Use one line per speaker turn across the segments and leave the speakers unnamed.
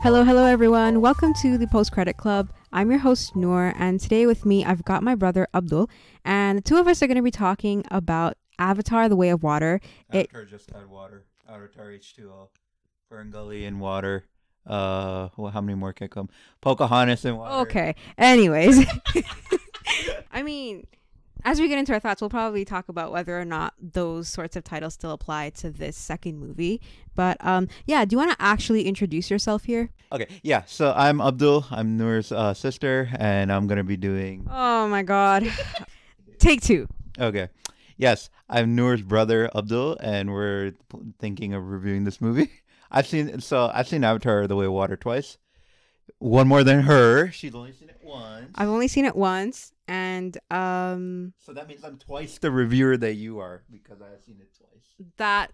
Hello, hello, everyone. Welcome to the Post Credit Club. I'm your host, Noor, and today with me, I've got my brother, Abdul, and the two of us are going to be talking about Avatar The Way of Water. It,
Avatar just had water. Avatar H2O. Fern Gully and water. Uh, well, how many more can come? Pocahontas and water.
okay. Anyways, I mean, as we get into our thoughts, we'll probably talk about whether or not those sorts of titles still apply to this second movie. But um, yeah, do you want to actually introduce yourself here?
Okay, yeah. So I'm Abdul. I'm Noor's uh, sister, and I'm gonna be doing.
Oh my God. Take two.
Okay, yes, I'm Noor's brother Abdul, and we're thinking of reviewing this movie. I've seen so I've seen Avatar: The Way of Water twice. One more than her. She's only seen it once.
I've only seen it once, and um,
so that means I'm twice the reviewer that you are because I've seen it twice.
that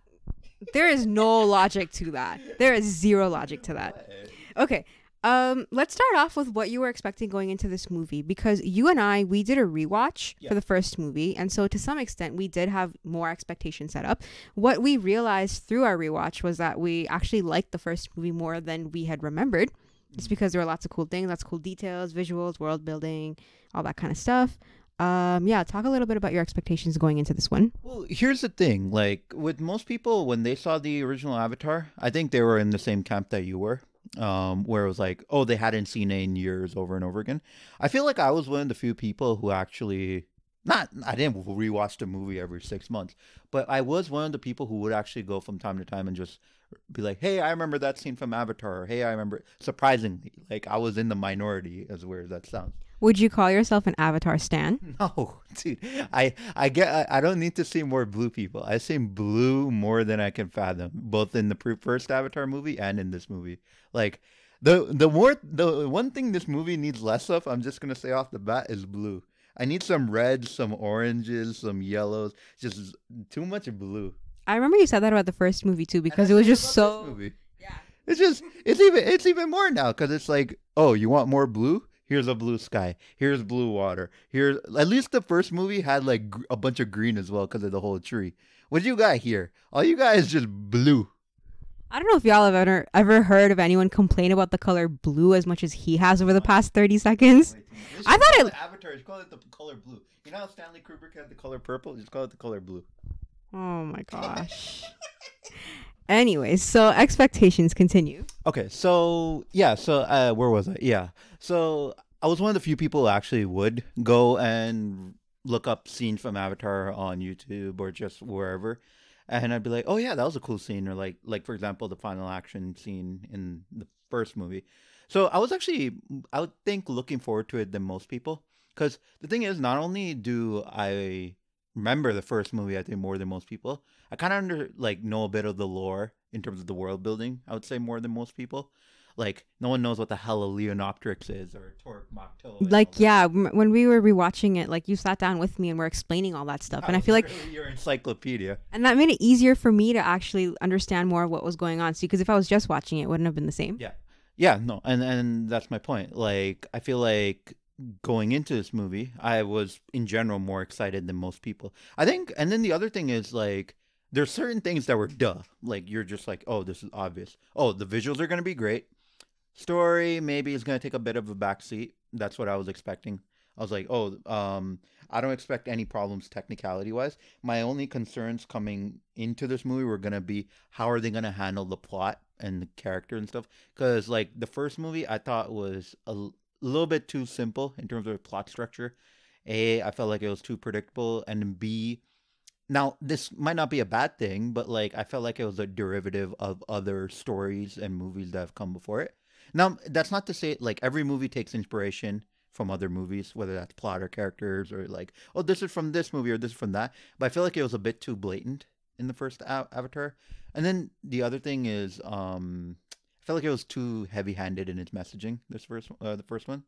there is no logic to that. There is zero logic to that. Okay. Um, let's start off with what you were expecting going into this movie because you and I we did a rewatch
Yeah.
for the first movie, and so to some extent we did have more expectations set up. What we realized through our rewatch was that we actually liked the first movie more than we had remembered. Just because there were lots of cool things, lots of cool details, visuals, world building, all that kind of stuff. Um, yeah, talk a little bit about your expectations going into this one.
Well, here's the thing. Like with most people, when they saw the original Avatar, I think they were in the same camp that you were, um, where it was like, oh, they hadn't seen it in years over and over again. I feel like I was one of the few people who actually not. I didn't rewatch the movie every six months, but I was one of the people who would actually go from time to time and just be like, hey, I remember that scene from Avatar. Or, hey, I remember. Surprisingly, like I was in the minority, as weird as that sounds.
Would you call yourself an Avatar stan?
No, dude. I I get. I, I don't need to see more blue people. I've seen blue more than I can fathom, both in the pre- first Avatar movie and in this movie. Like the the more the one thing this movie needs less of, I'm just gonna say off the bat, is blue. I need some reds, some oranges, some yellows. Just too much blue.
I remember you said that about the first movie too, because it was just so.
movie.
Yeah.
It's just it's even it's even more now because it's like oh you want more blue here's a blue sky here's blue water here's at least the first movie had like gr- a bunch of green as well because of the whole tree what you got here all you got is just blue
I don't know if y'all have ever ever heard of anyone complain about the color blue as much as he has over the past thirty seconds. I thought it-
Avatar just call it the color blue you know how Stanley Kubrick had the color purple just call it the color blue
Oh my gosh. Anyways, so expectations continue.
Okay, so yeah, so uh, where was I? Yeah, so I was one of the few people who actually would go and look up scenes from Avatar on YouTube or just wherever, and I'd be like, "Oh yeah, that was a cool scene," or like, like for example, the final action scene in the first movie. So I was actually, I would think, looking forward to it than most people, because the thing is, not only do I remember the first movie, I think more than most people. I kind of under like know a bit of the lore in terms of the world building. I would say more than most people. Like no one knows what the hell a Leonopteryx is or.
Like, yeah, m- when we were rewatching it, like you sat down with me and we're explaining all that stuff, and I feel like,
your encyclopedia.
and that made it easier for me to actually understand more of what was going on. See, because if I was just watching it, it wouldn't have been the same.
Yeah, yeah, no, and and that's my point. Like I feel like going into this movie, I was in general more excited than most people. I think, and then the other thing is like there's certain things that were duh. Like you're just like, oh, this is obvious. Oh, the visuals are gonna be great. Story maybe is gonna take a bit of a backseat. That's what I was expecting. I was like, oh, um, I don't expect any problems technicality wise. My only concerns coming into this movie were gonna be how are they gonna handle the plot and the character and stuff. Because like the first movie, I thought was a l- little bit too simple in terms of plot structure. A, I felt like it was too predictable, and B, now this might not be a bad thing, but like I felt like it was a derivative of other stories and movies that have come before it. Now that's not to say like every movie takes inspiration from other movies, whether that's plot or characters or like oh this is from this movie or this is from that. But I feel like it was a bit too blatant in the first Avatar. And then the other thing is, um, I felt like it was too heavy-handed in its messaging. This first, uh, the first one.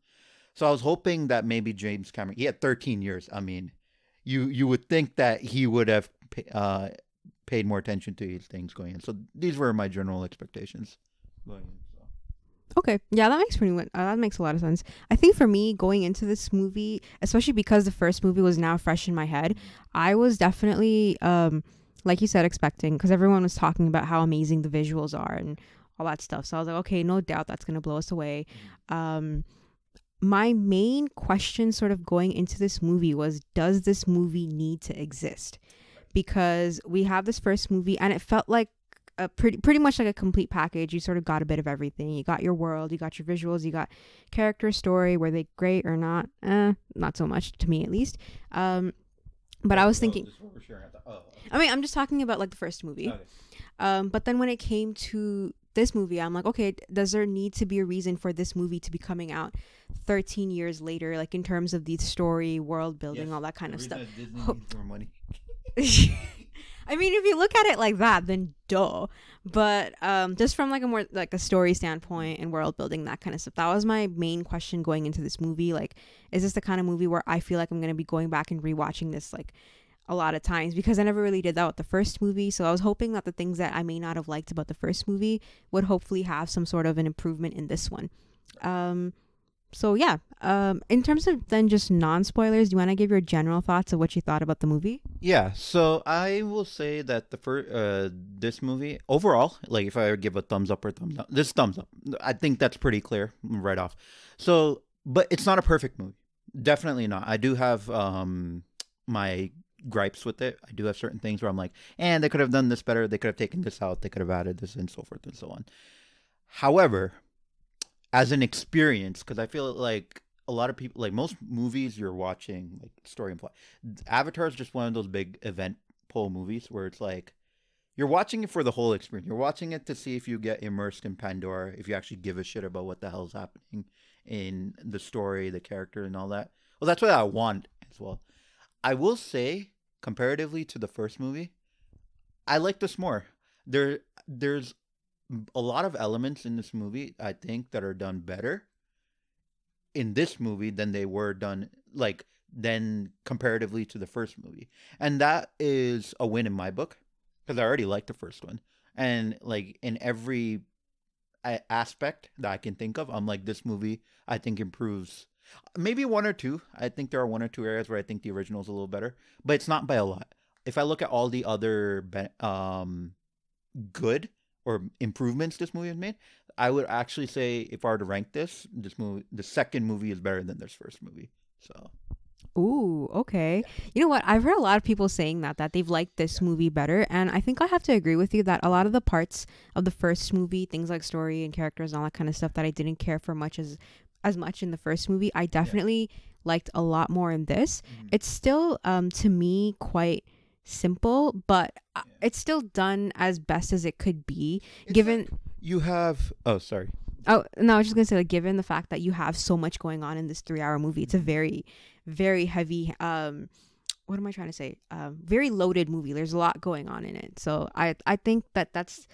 So I was hoping that maybe James Cameron. He had 13 years. I mean, you you would think that he would have uh, paid more attention to these things going in. So these were my general expectations going in.
Okay, yeah, that makes pretty much uh, that makes a lot of sense. I think for me going into this movie, especially because the first movie was now fresh in my head, I was definitely um like you said expecting because everyone was talking about how amazing the visuals are and all that stuff. So I was like, okay, no doubt that's gonna blow us away. Um, my main question, sort of going into this movie, was does this movie need to exist? Because we have this first movie, and it felt like a pretty pretty much like a complete package. You sort of got a bit of everything. You got your world, you got your visuals, you got character story. Were they great or not? Eh, not so much to me at least. Um, but I was thinking. I mean, I'm just talking about like the first movie.
Okay.
Um, but then when it came to this movie, I'm like, okay, does there need to be a reason for this movie to be coming out 13 years later, like in terms of the story, world building, all that kind of stuff? Disney Ho-
more money.
I mean, if you look at it like that, then duh. But um, just from like a more like a story standpoint and world building, that kind of stuff, that was my main question going into this movie. Like, is this the kind of movie where I feel like I'm gonna be going back and rewatching this like a lot of times because I never really did that with the first movie. So I was hoping that the things that I may not have liked about the first movie would hopefully have some sort of an improvement in this one. Um, so yeah, um, in terms of then just non spoilers, do you want to give your general thoughts of what you thought about the movie?
Yeah, so I will say that the first uh this movie overall, like if I give a thumbs up or thumbs down, this thumbs up. I think that's pretty clear right off. So, but it's not a perfect movie. Definitely not. I do have um my gripes with it. I do have certain things where I'm like, and they could have done this better. They could have taken this out. They could have added this and so forth and so on. However, as an experience, because I feel like a lot of people, like most movies you're watching, like story and plot, Avatar is just one of those big event pole movies where it's like you're watching it for the whole experience. You're watching it to see if you get immersed in Pandora, if you actually give a shit about what the hell's happening in the story, the character, and all that. Well, that's what I want as well. I will say, comparatively to the first movie, I like this more. There, there's a lot of elements in this movie I think that are done better in this movie than they were done like than comparatively to the first movie, and that is a win in my book because I already liked the first one, and like in every aspect that I can think of, I'm like this movie I think improves maybe one or two. I think there are one or two areas where I think the original is a little better, but it's not by a lot. If I look at all the other um good or improvements this movie has made, I would actually say if I were to rank this, this movie, the second movie is better than this first movie. So
Ooh, okay. You know what? I've heard a lot of people saying that that they've liked this movie better, and I think I have to agree with you that a lot of the parts of the first movie, things like story and characters and all that kind of stuff that I didn't care for much as as much in the first movie, I definitely liked a lot more in this.
Mhm.
It's still um to me quite simple, but uh
Yeah.
it's still done as best as it could be
It's
given
like you have oh sorry
Oh no, I was just gonna say like given the fact that you have so much going on in this three hour movie, it's a
Mhm.
very, very heavy um what am I trying to say? Um very loaded movie. There's a lot going on in it. So I I think that that's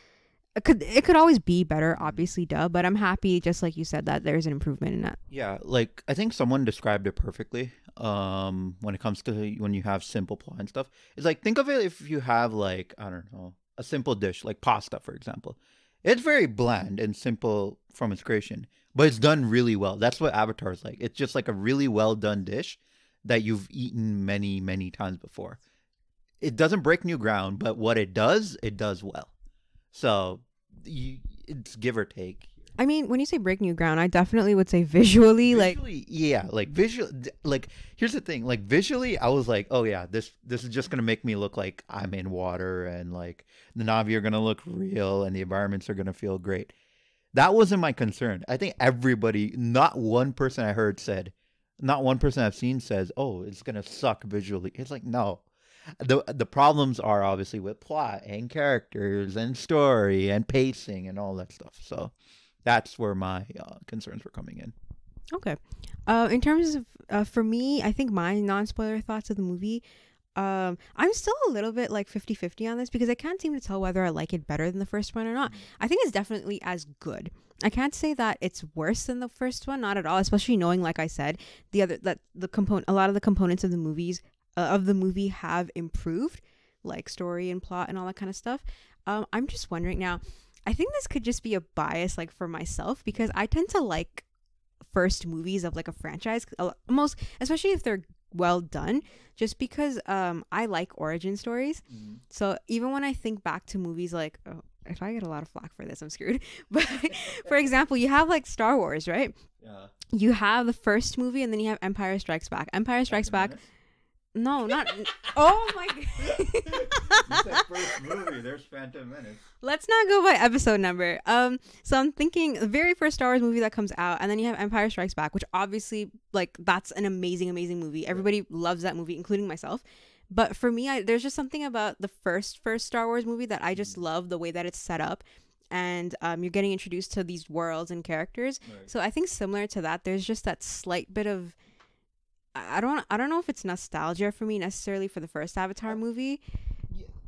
it could it could always be better, obviously, duh. But I'm happy, just like you said, that there's an improvement in that.
Yeah, like I think someone described it perfectly. Um, when it comes to when you have simple plot and stuff, it's like think of it if you have like I don't know a simple dish like pasta, for example. It's very bland and simple from its creation, but it's done really well. That's what Avatar is like. It's just like a really well done dish that you've eaten many many times before. It doesn't break new ground, but what it does, it does well. So you, it's give or take.
I mean, when you say break new ground, I definitely would say visually, like
yeah like visual like here's the thing like visually i was like oh yeah this this is just gonna make me look like i'm in water and like the navi are gonna look real and the environments are gonna feel great. That wasn't my concern. I think everybody not one person i heard said not one person i've seen says oh it's gonna suck visually. It's like no the the problems are obviously with plot and characters and story and pacing and all that stuff so that's where my uh, concerns were coming in
Okay. Uh, in terms of uh, for me, I think my non spoiler thoughts of the movie, um, I'm still a little bit like 50 50 on this because I can't seem to tell whether I like it better than the first one or not. I think it's definitely as good. I can't say that it's worse than the first one, not at all. Especially knowing, like I said, the other that the component, a lot of the components of the movies uh, of the movie have improved, like story and plot and all that kind of stuff. Um, I'm just wondering now. I think this could just be a bias, like for myself, because I tend to like first movies of like a franchise most especially if they're well done just because um i like origin stories so even when i think back to movies like uh, if I get a lot of flack for this, I'm screwed. But for example, you have like Star Wars, right?
Yeah.
You have the first movie, and then you have Empire Strikes Back. Empire Strikes Back. No, not. oh my.
you said first movie. There's Phantom Menace.
Let's not go by episode number. Um, so I'm thinking the very first Star Wars movie that comes out, and then you have Empire Strikes Back, which obviously like that's an amazing, amazing movie. Everybody loves that movie, including myself. But for me, I, there's just something about the first first Star Wars movie that I just love the way that it's set up, and um, you're getting introduced to these worlds and characters.
Right.
So I think similar to that, there's just that slight bit of I don't I don't know if it's nostalgia for me necessarily for the first Avatar movie.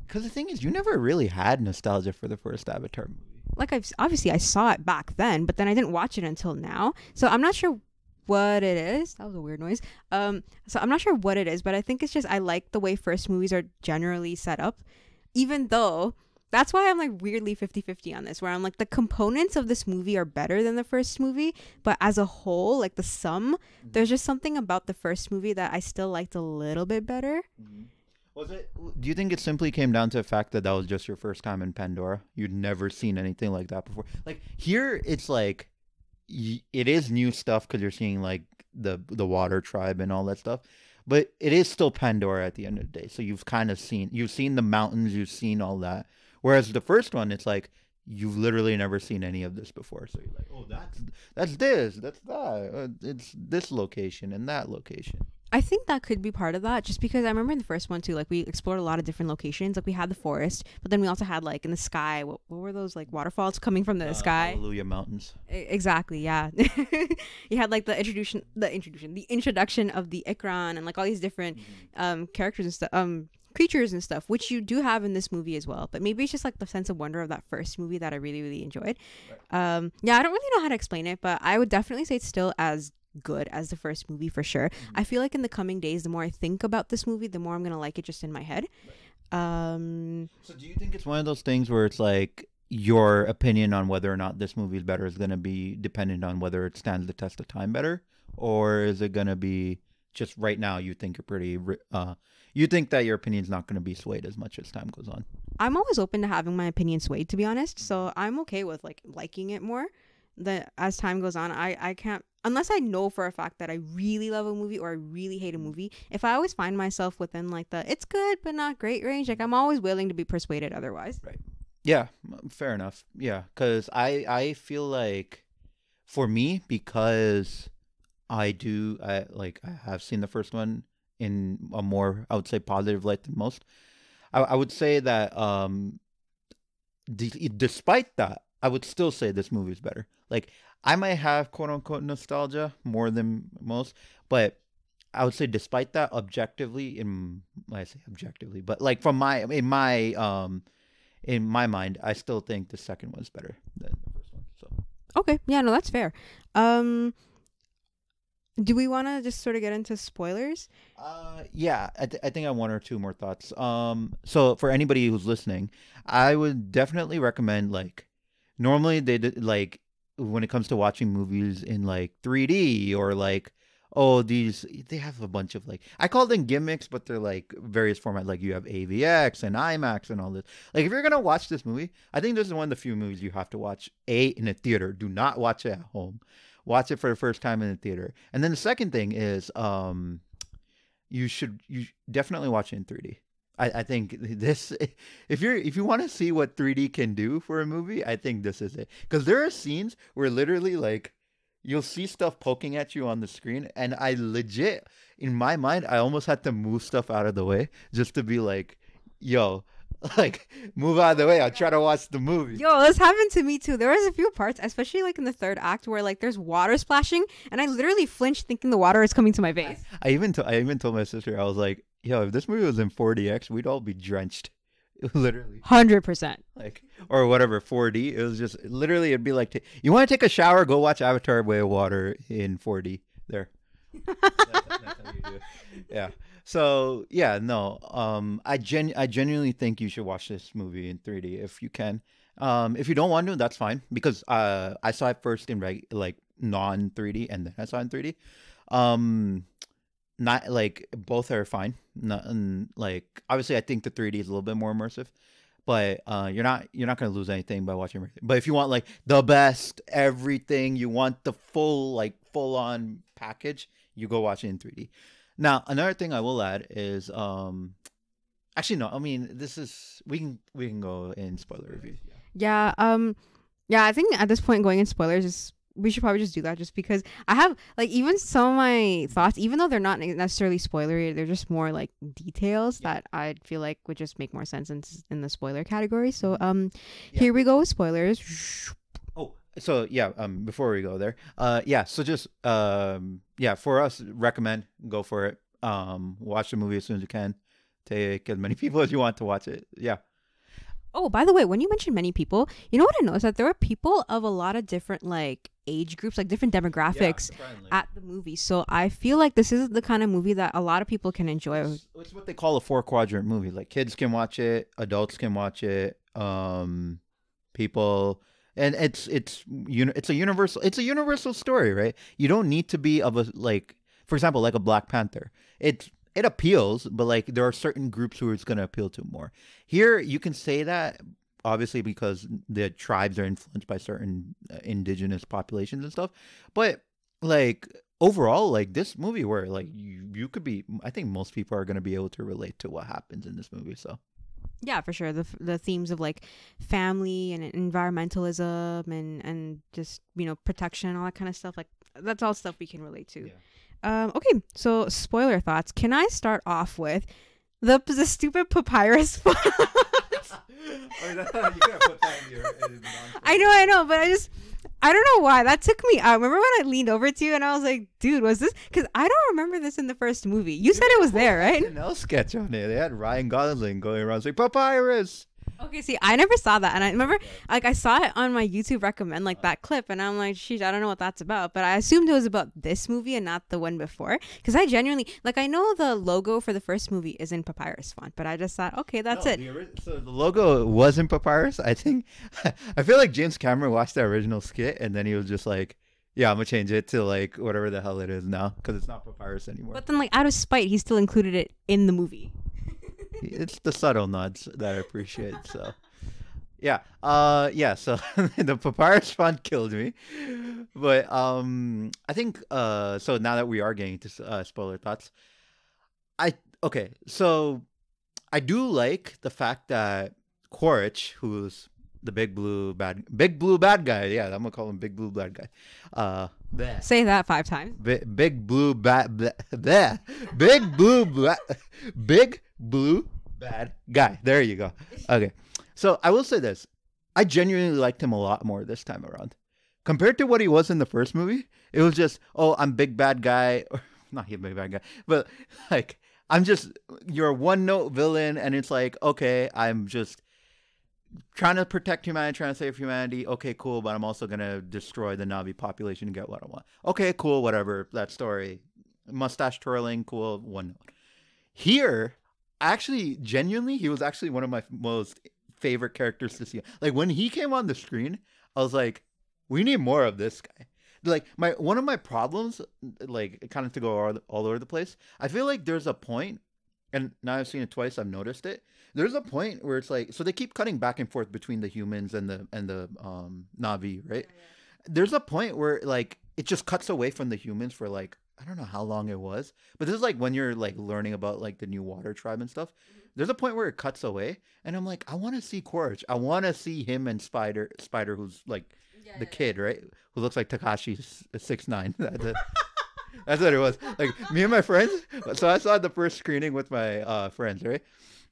Because the thing is, you never really had nostalgia for the first Avatar movie.
Like I've obviously I saw it back then, but then I didn't watch it until now. So I'm not sure what it is. That was a weird noise. Um so I'm not sure what it is, but I think it's just I like the way first movies are generally set up even though that's why I'm like weirdly 50-50 on this where I'm like the components of this movie are better than the first movie, but as a whole, like the sum, mm-hmm. there's just something about the first movie that I still liked a little bit better. Mm-hmm.
Was it? Do you think it simply came down to the fact that that was just your first time in Pandora? You'd never seen anything like that before. Like here, it's like y- it is new stuff because you're seeing like the the water tribe and all that stuff. But it is still Pandora at the end of the day. So you've kind of seen you've seen the mountains, you've seen all that. Whereas the first one, it's like you've literally never seen any of this before. So you're like, oh, that's that's this, that's that. Uh, it's this location and that location.
I think that could be part of that, just because I remember in the first one too, like we explored a lot of different locations. Like we had the forest, but then we also had like in the sky. What, what were those like waterfalls coming from the
Uh,
sky?
Hallelujah Mountains.
Exactly, yeah. you had like the introduction, the introduction, the introduction of the Ikran and like all these different um characters and stuff, um creatures and stuff, which you do have in this movie as well. But maybe it's just like the sense of wonder of that first movie that I really, really enjoyed. Um, yeah, I don't really know how to explain it, but I would definitely say it's still as good as the first movie for sure. I feel like in the coming days, the more I think about this movie, the more I'm gonna like it just in my head. Um,
So do you think it's one of those things where it's like your opinion on whether or not this movie is better is going to be dependent on whether it stands the test of time better or is it going to be just right now you think you're pretty uh you think that your opinion's not going to be swayed as much as time goes on.
I'm always open to having my opinion swayed, to be honest. So I'm okay with like liking it more. That as time goes on, I I can't unless I know for a fact that I really love a movie or I really hate a movie. If I always find myself within like the it's good but not great range, like I'm always willing to be persuaded otherwise.
Right. Yeah, fair enough. Yeah, cuz I I feel like for me because I do I like I have seen the first one in a more I would say positive light than most. I, I would say that um d- despite that, I would still say this movie is better. Like I might have quote unquote nostalgia more than most, but I would say despite that, objectively, in I say objectively, but like from my in my um in my mind, I still think the second one's better than the first one. So
Okay, yeah, no, that's fair. Um, do we want to just sort of get into spoilers?
Uh, yeah, I, th- I think I have one or two more thoughts. Um, so for anybody who's listening, I would definitely recommend like normally they d- like when it comes to watching movies in like 3D or like oh these they have a bunch of like I call them gimmicks, but they're like various format Like you have AVX and IMAX and all this. Like if you're gonna watch this movie, I think this is one of the few movies you have to watch a in a theater. Do not watch it at home. Watch it for the first time in the theater. And then the second thing is um you should you definitely watch it in 3D. I, I think this if you're if you want to see what 3D can do for a movie, I think this is it. Because there are scenes where literally like you'll see stuff poking at you on the screen, and I legit in my mind I almost had to move stuff out of the way just to be like, yo, like move out of the way. I'll try to watch the movie.
Yo, this happened to me too. There was a few parts, especially like in the third act, where like there's water splashing, and I literally flinched thinking the water is coming to my face.
I even I even told my sister I was like, yo, if this movie was in 4DX, we'd all be drenched. literally.
Hundred percent.
like or whatever 4D. It was just literally it'd be like t- you want to take a shower, go watch Avatar: Way of Water in 4D. There. Yeah. So yeah, no. Um, I gen I genuinely think you should watch this movie in 3D if you can. Um, if you don't want to, that's fine because uh, I saw it first in reg- like non 3D and then I saw it in 3D. Um, not like both are fine. Not like obviously I think the 3D is a little bit more immersive, but uh, you're not you're not gonna lose anything by watching everything. But if you want like the best everything, you want the full like full on package, you go watch it in 3D. Now another thing I will add is um, actually no, I mean this is we can we can go in spoiler reviews.
Yeah. Um. Yeah. I think at this point, going in spoilers is we should probably just do that, just because I have like even some of my thoughts, even though they're not necessarily spoilery, they're just more like details
Yeah.
that I feel like would just make more sense in in the spoiler category. So um,
Yeah.
here we go with spoilers.
So yeah. Um, before we go there, uh, yeah. So just um, yeah, for us, recommend go for it. Um, watch the movie as soon as you can. Take as many people as you want to watch it. Yeah.
Oh, by the way, when you mentioned many people, you know what I noticed that there were people of a lot of different like age groups, like different demographics at the movie. So I feel like this is the kind of movie that a lot of people can enjoy.
It's, it's what they call a four quadrant movie. Like kids can watch it, adults can watch it, um, people, and it's it's uni- it's a universal it's a universal story, right? You don't need to be of a like, for example, like a Black Panther. It it appeals, but like there are certain groups who it's going to appeal to more. Here, you can say that obviously because the tribes are influenced by certain uh, indigenous populations and stuff, but like overall like this movie where like you, you could be i think most people are going to be able to relate to what happens in this movie so
Yeah, for sure. The the themes of like family and environmentalism and and just you know protection all that kind of stuff. Like that's all stuff we can relate to. Um, okay, so spoiler thoughts. Can I start off with the the stupid papyrus font? I know, I know, but I just I don't know why that took me. I remember when I leaned over to you and I was like, "Dude, was this?" Because I don't remember this in the first movie. You said it was there, right?
SNL sketch on it. They had Ryan Gosling going around saying papyrus.
Okay, see, I never saw that, and I remember, like, I saw it on my YouTube recommend, like that clip, and I'm like, sheesh, I don't know what that's about, but I assumed it was about this movie and not the one before, because I genuinely, like, I know the logo for the first movie is in papyrus font, but I just thought, okay, that's
No,
it.
the ori- so the logo wasn't papyrus. I think. I feel like James Cameron watched the original skit and then he was just like, "Yeah, I'm gonna change it to like whatever the hell it is now because it's not papyrus anymore."
But then, like, out of spite, he still included it in the movie.
It's the subtle nods that I appreciate. So, yeah, uh, yeah. So the papyrus font killed me, but um, I think uh, so now that we are getting to uh, spoiler thoughts, I okay. So I do like the fact that Quaritch, who's the big blue bad, big blue bad guy. Yeah, I'm gonna call him big blue bad guy. Uh, bleh.
Say that five times.
Big, big blue bad there. Big blue bla- big blue bad guy. There you go. Okay. So I will say this. I genuinely liked him a lot more this time around. Compared to what he was in the first movie, it was just, oh, I'm big bad guy. Or, not he big bad guy, but like I'm just you're a one note villain and it's like, okay, I'm just trying to protect humanity, trying to save humanity. Okay, cool, but I'm also gonna destroy the Navi population and get what I want. Okay, cool, whatever. That story, mustache twirling, cool. One note. Here, actually, genuinely, he was actually one of my most favorite characters to see. Like when he came on the screen, I was like, we need more of this guy. Like my one of my problems, like kind of to go all, all over the place. I feel like there's a point, and now I've seen it twice. I've noticed it. There's a point where it's like so they keep cutting back and forth between the humans and the and the um navi right? There's a point where like it just cuts away from the humans for like i don't know how long it was but this is like when you're like learning about like the new water tribe and stuff. There's a point where it cuts away and i'm like i want to see Quaritch. i want to see him and spider spider who's like the kid right? Who looks like Tekashi six nine that's what it was like me and my friends so i saw the first screening with my uh friends right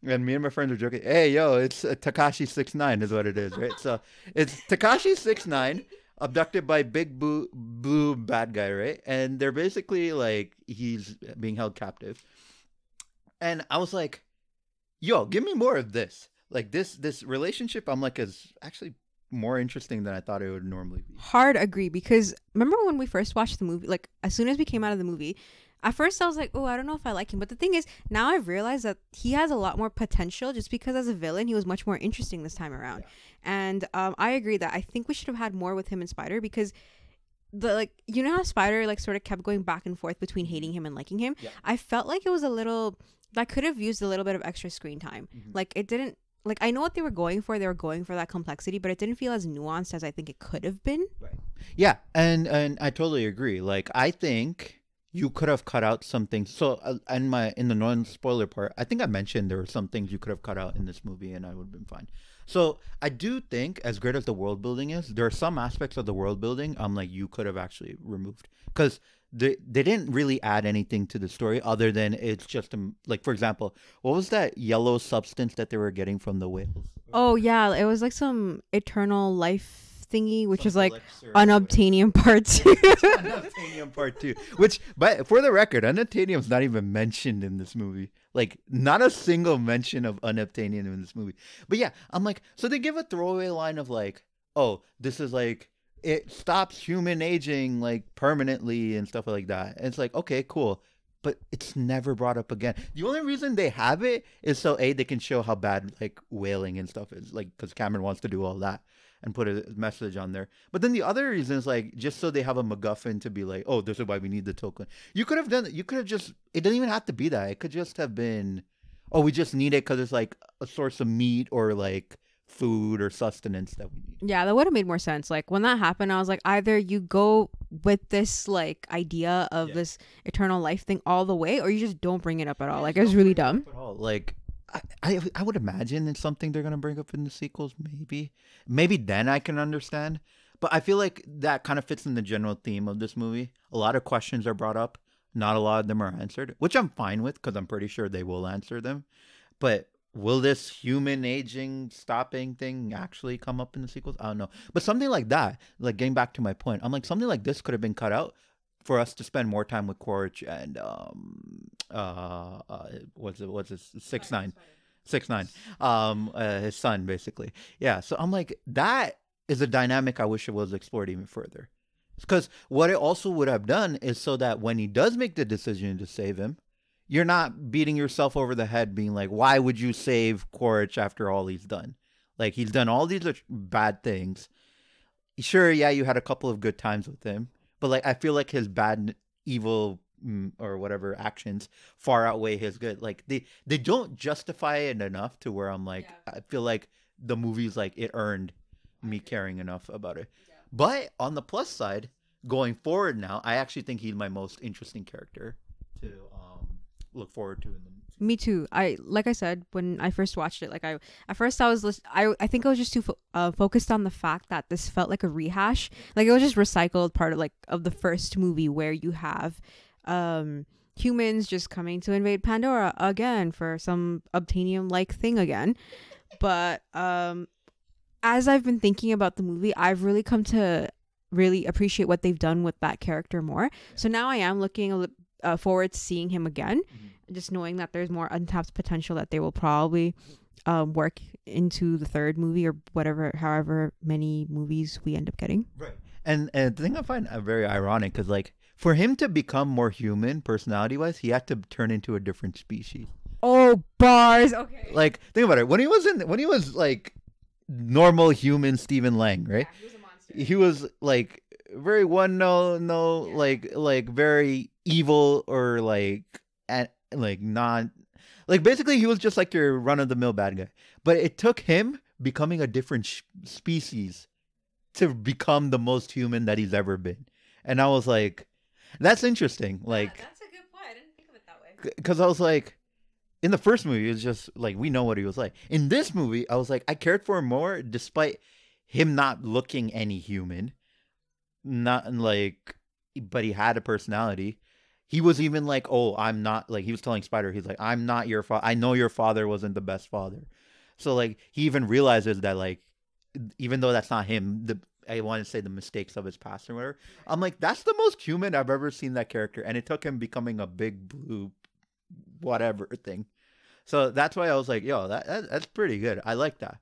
and me and my friends were joking, "Hey, yo, it's uh, Tekashi six nine is what it is, right?" so it's Tekashi six nine abducted by Big Blue Blue bad guy, right? And they're basically like he's being held captive. And I was like, "Yo, give me more of this." Like this this relationship, I'm like is actually more interesting than I thought it would normally be.
Hard agree because remember when we first watched the movie? Like as soon as we came out of the movie, at first I was like, oh, I don't know if I like him. But the thing is, now I've realized that he has a lot more potential just because as a villain, he was much more interesting this time around.
Yeah.
And um, I agree that I think we should have had more with him and Spider because the like you know how Spider like sort of kept going back and forth between hating him and liking him.
Yeah.
I felt like it was a little that could have used a little bit of extra screen time.
Mhm.
Like it didn't like I know what they were going for. They were going for that complexity, but it didn't feel as nuanced as I think it could have been. Right.
Yeah, and and I totally agree. Like I think you could have cut out some things. So uh, in my in the non spoiler part, I think I mentioned there were some things you could have cut out in this movie, and I would have been fine. So I do think, as great as the world building is, there are some aspects of the world building I'm like you could have actually removed because they they didn't really add anything to the story other than it's just um, like for example, what was that yellow substance that they were getting from the whales?
Oh yeah, it was like some eternal life thingy, which
Some
is like
elixir or whatever.
unobtainium part two.
unobtainium part two. Which, but for the record, unobtainium's not even mentioned in this movie. Like, not a single mention of unobtainium in this movie. But yeah, I'm like, so they give a throwaway line of like, oh, this is like it stops human aging like permanently and stuff like that. And it's like, okay, cool. But it's never brought up again. The only reason they have it is so a they can show how bad like whaling and stuff is, like because Cameron wants to do all that and put a message on there. But then the other reason is like just so they have a MacGuffin to be like, oh, this is why we need the tulkun. You could have done. You could have just. It doesn't even have to be that. It could just have been, oh, we just need it because it's like a source of meat or like food or sustenance that we need.
yeah, that would have made more sense. Like when that happened, I was like, either you go with this like idea of
Yeah.
this eternal life thing all the way, or you just don't bring it up at all.
Yeah,
Like it was really dumb.
up at all. Like I, I, I would imagine it's something they're gonna bring up in the sequels. Maybe, maybe then I can understand. But I feel like that kind of fits in the general theme of this movie. A lot of questions are brought up. Not a lot of them are answered, which I'm fine with because I'm pretty sure they will answer them. But will this human aging stopping thing actually come up in the sequels? I don't know. But something like that, like getting back to my point, I'm like something like this could have been cut out for us to spend more time with Quaritch and um uh, uh what's it what's it six nine. Six nine. Um uh, his son basically. Yeah so i'm like that is a dynamic i wish it was explored even further. Because what it also would have done is so that when he does make the decision to save him you're not beating yourself over the head being like why would you save Quaritch after all he's done? Like he's done all these bad things. Sure yeah you had a couple of good times with him but like i feel like his bad evil mm, or whatever actions far outweigh his good. Like they they don't justify it enough to where i'm like i feel like the movie's like it earned me caring enough about it. But on the plus side going forward now i actually think he's my most interesting character to look forward to in the
Me too. I like I said when I first watched it. Like I at first I was I I think I was just too fo- uh, focused on the fact that this felt like a rehash. Like it was just recycled part of like of the first movie where you have um humans just coming to invade Pandora again for some obtainium like thing again. But um as I've been thinking about the movie, I've really come to really appreciate what they've done with that character more. So now I am looking a li- uh, forward to seeing him again just knowing that there's more untapped potential that they will probably um, work into the third movie or whatever, however many movies we end up getting.
Right. And and the thing I find uh, very ironic because like for him to become more human personality wise, he had to turn into a different species.
Oh, bars. Okay.
Like think about it. When he was in when he was like normal human Stephen Lang, right? He was like very one no no like like very evil or like and like not like basically he was just like your run of the mill bad guy. But it took him becoming a different sh- species to become the most human that he's ever been. And I was like, that's interesting. Like,
that's a good point. I didn't think of it that way.
because I was like, in the first movie, it was just like we know what he was like. In this movie, I was like, I cared for him more, despite him not looking any human. Not like, but he had a personality. He was even like, "Oh, I'm not like." He was telling Spider, he's like, "I'm not your father. I know your father wasn't the best father." So like, he even realizes that like, even though that's not him, the I want to say the mistakes of his past or whatever. I'm like, that's the most human I've ever seen that character, and it took him becoming a big blue, whatever thing. So that's why I was like, yo, that, that that's pretty good. I like that.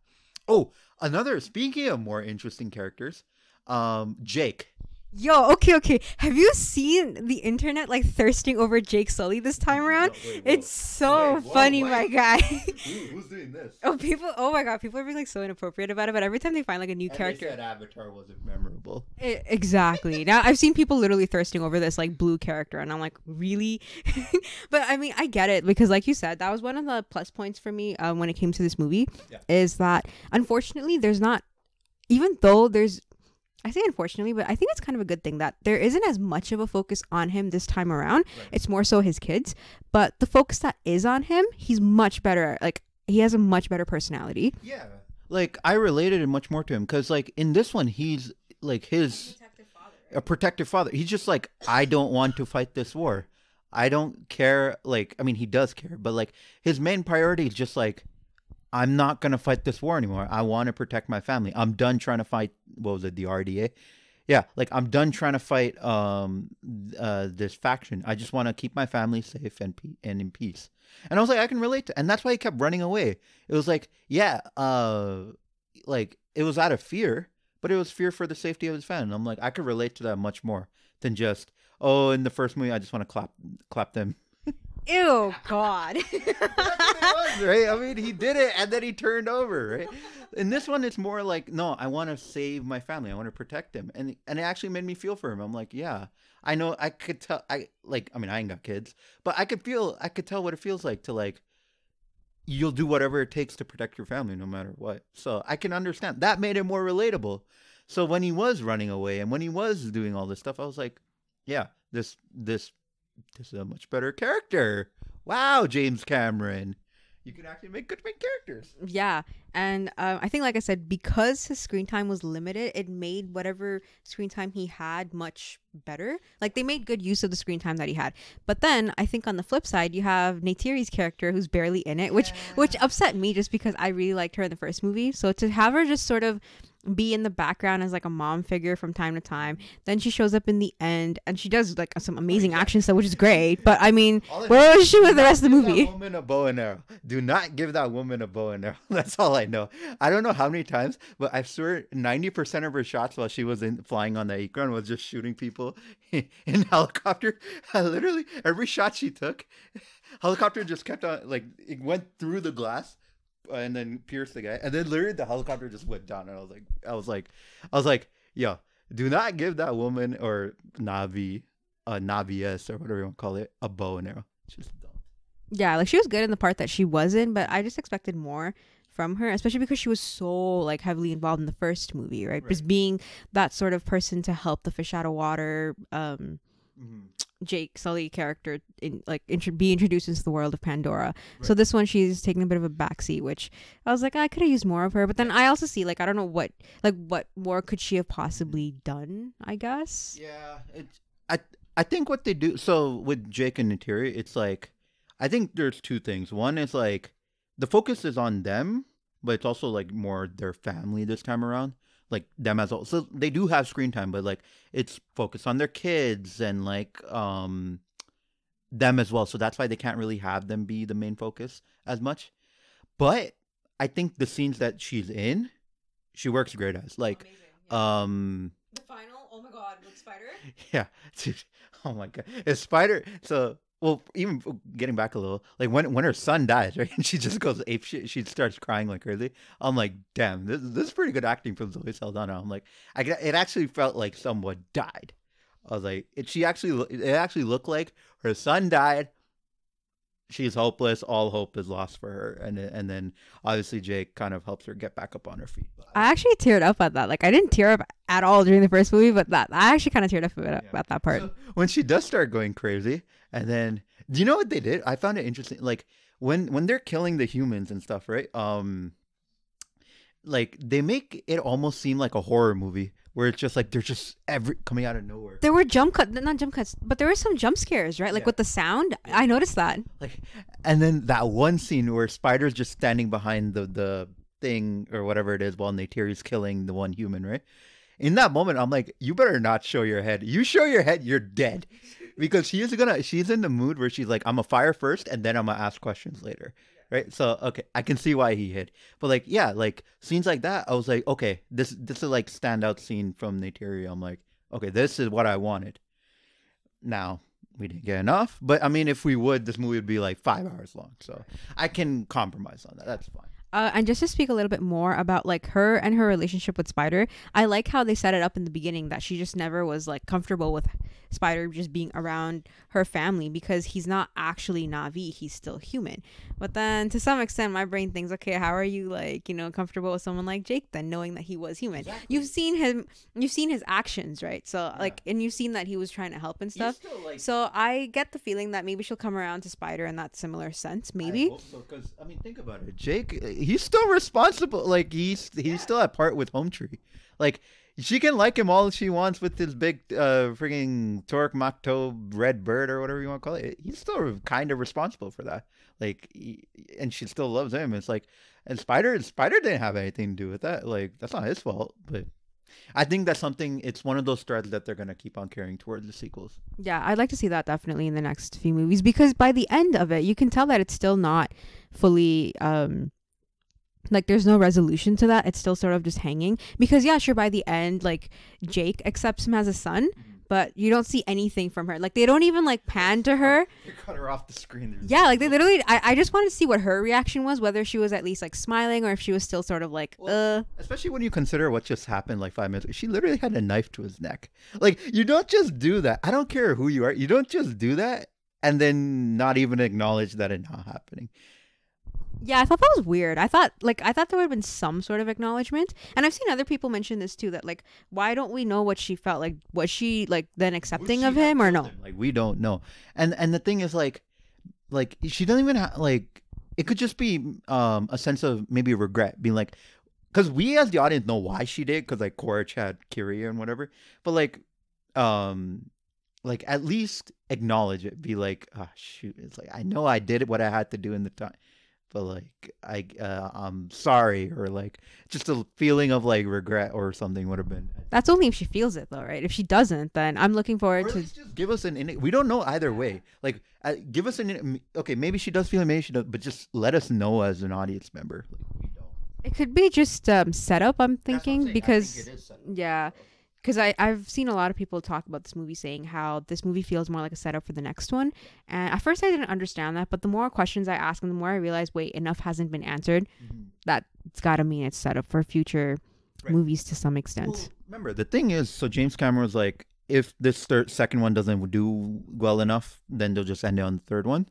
Oh, another speaking of more interesting characters, um, Jake.
Yo, okay, okay. Have you seen the internet like thirsting over Jake Sully this time around? it's so
Wait, whoa,
funny,
what?
my guy.
who's doing this?
oh, people! Oh my god, people are being like so inappropriate about it. But every time they find like a new character,
Avatar wasn't memorable.
E- exactly. Now I've seen people literally thirsting over this like blue character, and I'm like, really? but I mean, I get it because, like you said, that was one of the plus points for me um, when it came to this movie.
Yeah.
Is that unfortunately there's not, even though there's, I say unfortunately, but I think it's kind of a good thing that there isn't as much of a focus on him this time around.
Right.
It's more so his kids, but the focus that is on him, he's much better. Like he has a much better personality.
Yeah. Like I related it much more to him because like in this one he's like his a protective father. He's just like I don't want to fight this war. I don't care. Like I mean he does care, but like his main priority is just like I'm not gonna fight this war anymore. I want to protect my family. I'm done trying to fight. What was it? The RDA. Yeah, like I'm done trying to fight um uh this faction. I just want to keep my family safe and pe- and in peace. And I was like, I can relate to, and that's why he kept running away. It was like, yeah, uh, like it was out of fear, but it was fear for the safety of his family. And I'm like, I could relate to that much more than just, oh, in the first movie, I just want to clap, clap them.
Ew, God.
Was, right? I mean, he did it, and then he turned over, right? In this one, it's more like, no, I want to save my family. I want to protect him. and and it actually made me feel for him. I'm like, yeah, I know. I could tell. I like. I mean, I ain't got kids, but I could feel. I could tell what it feels like to like. You'll do whatever it takes to protect your family, no matter what. So I can understand. That made it more relatable. So when he was running away and when he was doing all this stuff, I was like, yeah, this this this is a much better character. Wow, James Cameron. You can actually make good main characters.
Yeah, and um, I think, like I said, because his screen time was limited, it made whatever screen time he had much better. Like they made good use of the screen time that he had. But then I think on the flip side, you have Neytiri's character who's barely in it, which which upset me just because I really liked her in the first movie. So to have her just sort of be in the background as like a mom figure from time to time, then she shows up in the end and she does like some amazing action stuff, which is great. But I mean,
All
where was she with the rest of the movie?
woman a bow and arrow. Do not give that woman a bow and arrow. That's all I know. I don't know how many times, but I swear ninety percent of her shots while she was in flying on the Ikran was just shooting people in helicopter. Literally every shot she took, helicopter just kept on like it went through the glass and then pierced the guy, and then literally the helicopter just went down. And I was like, I was like, I was like, yo, do not give that woman or Navi, uh, Navi S or whatever you want to call it, a bow and arrow. Just don't.
Yeah, like she was good in the part that she was in, but I just expected more from her, especially because she was so like heavily involved in the first movie, right? Just being that sort of person to help the fish out of water, um,
Mhm.
Jake Sully character in like intro- be introduced into the world of Pandora. So this one she's taking a bit of a backseat, which I was like, ah, I could have used more of her, but then I also see like I don't know what like what more could she have possibly done? I guess.
Yeah, it's I I think what they do so with Jake and Neytiri, it's like I think there's two things. One is like the focus is on them, but it's also like more their family this time around. Like them as well. So they do have screen time, but like it's focused on their kids and like um them as well. So that's why they can't really have them be the main focus as much. But I think the scenes that she's in, she works great as. Like um
the final. Oh my god, with Spider.
yeah. Oh my god, it's Spider. So, well, even oh, getting back a little, like when when her son dies, right, and she just goes ape shit. She starts crying like crazy. I'm like, damn, this this is pretty good acting from Zoe Saldana. I'm like, I it actually felt like someone died. I was like, it. She actually, it actually looked like her son died. She's hopeless. All hope is lost for her, and and then obviously Jake kind of helps her get back up on her feet.
I actually teared up at that. Like I didn't tear up at all during the first movie, but that I actually kind of teared up a bit
Yeah.
at that part.
So, when she does start going crazy, and then do you know what they did? I found it interesting. Like when when they're killing the humans and stuff, right? Um, like they make it almost seem like a horror movie where it's just like they're just every coming out of nowhere.
There were jump cuts, not jump cuts, but there were some jump scares, right? Like
Yeah.
with the sound. I noticed that.
Like, and then that one scene where Spider's just standing behind the the thing or whatever it is while Neytiri's killing the one human, right? In that moment, I'm like, you better not show your head. You show your head, you're dead. Because she's gonna, she's in the mood where she's like, I'm gonna fire first, and then I'm gonna ask questions later, right? So, okay, I can see why he hid. But like, yeah, like scenes like that, I was like, okay, this this is like standout scene from Neytiri. I'm like, okay, this is what I wanted. Now we didn't get enough, but I mean, if we would, this movie would be like five hours long. So I can compromise on that. That's fine.
Uh, and just to speak a little bit more about like her and her relationship with Spider, I like how they set it up in the beginning that she just never was like comfortable with Spider just being around her family because he's not actually Navi, he's still human. But then to some extent, my brain thinks, okay, how are you like you know comfortable with someone like Jake then, knowing that he was human?
Exactly.
You've seen him, you've seen his actions, right? So like, and you've seen that he was trying to help and stuff. So I get the feeling that maybe she'll come around to Spider in that similar sense, maybe.
I so, because I mean, think about it. Jake, he's still responsible. Like he's he's still at part with Home Tree. Like she can like him all she wants with his big uh freaking Toruk Makto red bird or whatever you want to call it. He's still kind of responsible for that. Like, he, and she still loves him. It's like, and Spider Spider didn't have anything to do with that. Like that's not his fault, but. I think that's something. It's one of those threads that they're gonna keep on carrying towards the sequels.
Yeah, I'd like to see that definitely in the next few movies because by the end of it, you can tell that it's still not fully um like there's no resolution to that. It's still sort of just hanging because yeah, sure by the end like Jake accepts him as a son, but you don't see anything from her. Like they don't even like pan to her.
You cut her off the screen.
Yeah, like they literally I, I just wanted to see what her reaction was, whether she was at least like smiling or if she was still sort of like uh
Especially when you consider what just happened like five minutes. She literally had a knife to his neck. Like you don't just do that. I don't care who you are. You don't just do that and then not even acknowledge that it's not happening.
Yeah, I thought that was weird. I thought like I thought there would have been some sort of acknowledgement. And I've seen other people mention this too that like why don't we know what she felt? Like was she like then accepting of him or no?
Like we don't know. And and the thing is like like she doesn't even have like it could just be um a sense of maybe regret being like because we as the audience know why she did because like Quaritch had Kyria and whatever but like um like at least acknowledge it be like oh shoot it's like I know I did what I had to do in the time but like I uh, I'm sorry or like just a feeling of like regret or something would have been
That's only if she feels it though, right? If she doesn't, then I'm looking forward
or
to
just give us an in- we don't know either way like uh, give us an in- okay maybe she does feel it maybe she does but just let us know as an audience member like, we don't.
it could be just um setup I'm
That's what I'm
thinking because
think it is set up.
yeah because I, I've seen a lot of people talk about this movie saying how this movie feels more like a setup for the next one. And at first I didn't understand that, but the more questions I ask and the more I realize, wait, enough hasn't been answered,
Mhm.
that's gotta mean it's set up for future
Right.
movies to some extent.
Well, remember the thing is so James Cameron was like if this third second one doesn't do well enough then they'll just end it on the third one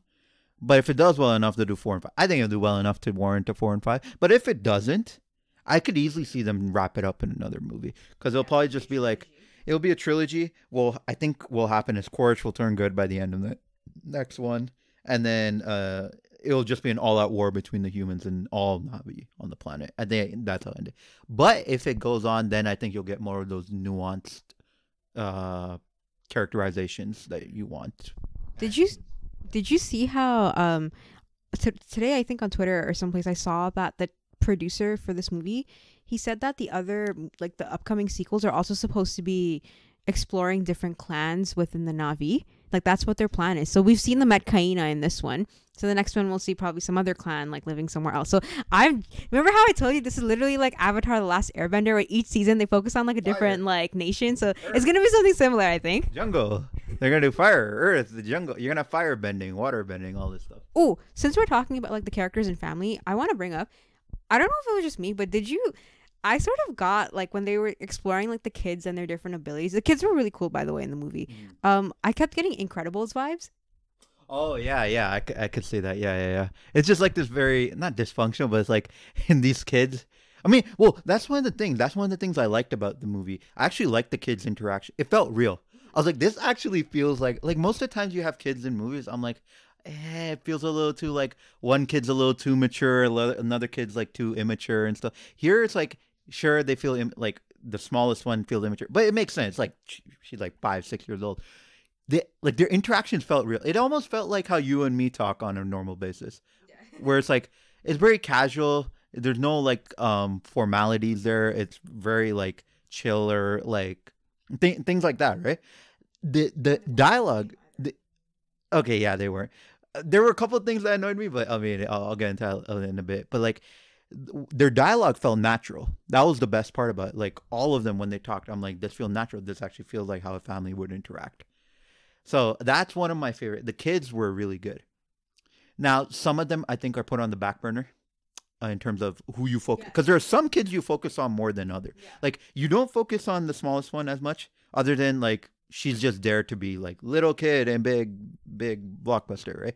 but if it does well enough to do four and five I think it'll do well enough to warrant a four and five but if it doesn't I could easily see them wrap it up in another movie because it'll probably just be like it'll be a trilogy. Well, I think will happen is Quaritch will turn good by the end of the next one, and then uh, it'll just be an all-out war between the humans and all Navi on the planet. I think that's how it ended. But if it goes on, then I think you'll get more of those nuanced uh, characterizations that you want.
Did you did you see how um t- today I think on Twitter or someplace I saw that the producer for this movie he said that the other like the upcoming sequels are also supposed to be exploring different clans within the Navi. Like that's what their plan is. So we've seen the Metkayina in this one. So the next one we'll see probably some other clan like living somewhere else. So I remember how I told you this is literally like Avatar: The Last Airbender, where each season they focus on like a different like nation. So it's gonna be something similar, I think.
Jungle. They're gonna do fire, earth, the jungle. You're gonna have fire bending, water bending, all this stuff.
Oh, since we're talking about like the characters and family, I want to bring up. I don't know if it was just me, but did you? I sort of got like when they were exploring like the kids and their different abilities. The kids were really cool, by the way, in the movie. Um, I kept getting Incredibles vibes.
Oh yeah, yeah, I could see that. Yeah, yeah, yeah. It's just like this very not dysfunctional, but it's like in these kids. I mean, well, that's one of the things. That's one of the things I liked about the movie. I actually liked the kids' interaction. It felt real. I was like, this actually feels like like most of the times you have kids in movies. I'm like, eh, it feels a little too like one kid's a little too mature, another kid's like too immature and stuff. Here it's like sure they feel Im- like the smallest one feels immature, but it makes sense. Like sh- she's like five, six years old. They, like their interactions felt real. It almost felt like how you and me talk on a normal basis, where it's like it's very casual. There's no like um formalities there. It's very like chiller, like th- things like that, right? The the dialogue. The, okay, yeah, they were. There were a couple of things that annoyed me, but I mean, I'll, I'll get into that in a bit. But like their dialogue felt natural. That was the best part about it. Like all of them when they talked, I'm like, this feels natural. This actually feels like how a family would interact. So that's one of my favorite. The kids were really good. Now some of them I think are put on the back burner uh, in terms of who you focus because there are some kids you focus on more than other. Like you don't focus on the smallest one as much, other than like she's just there to be like little kid and big big blockbuster, right?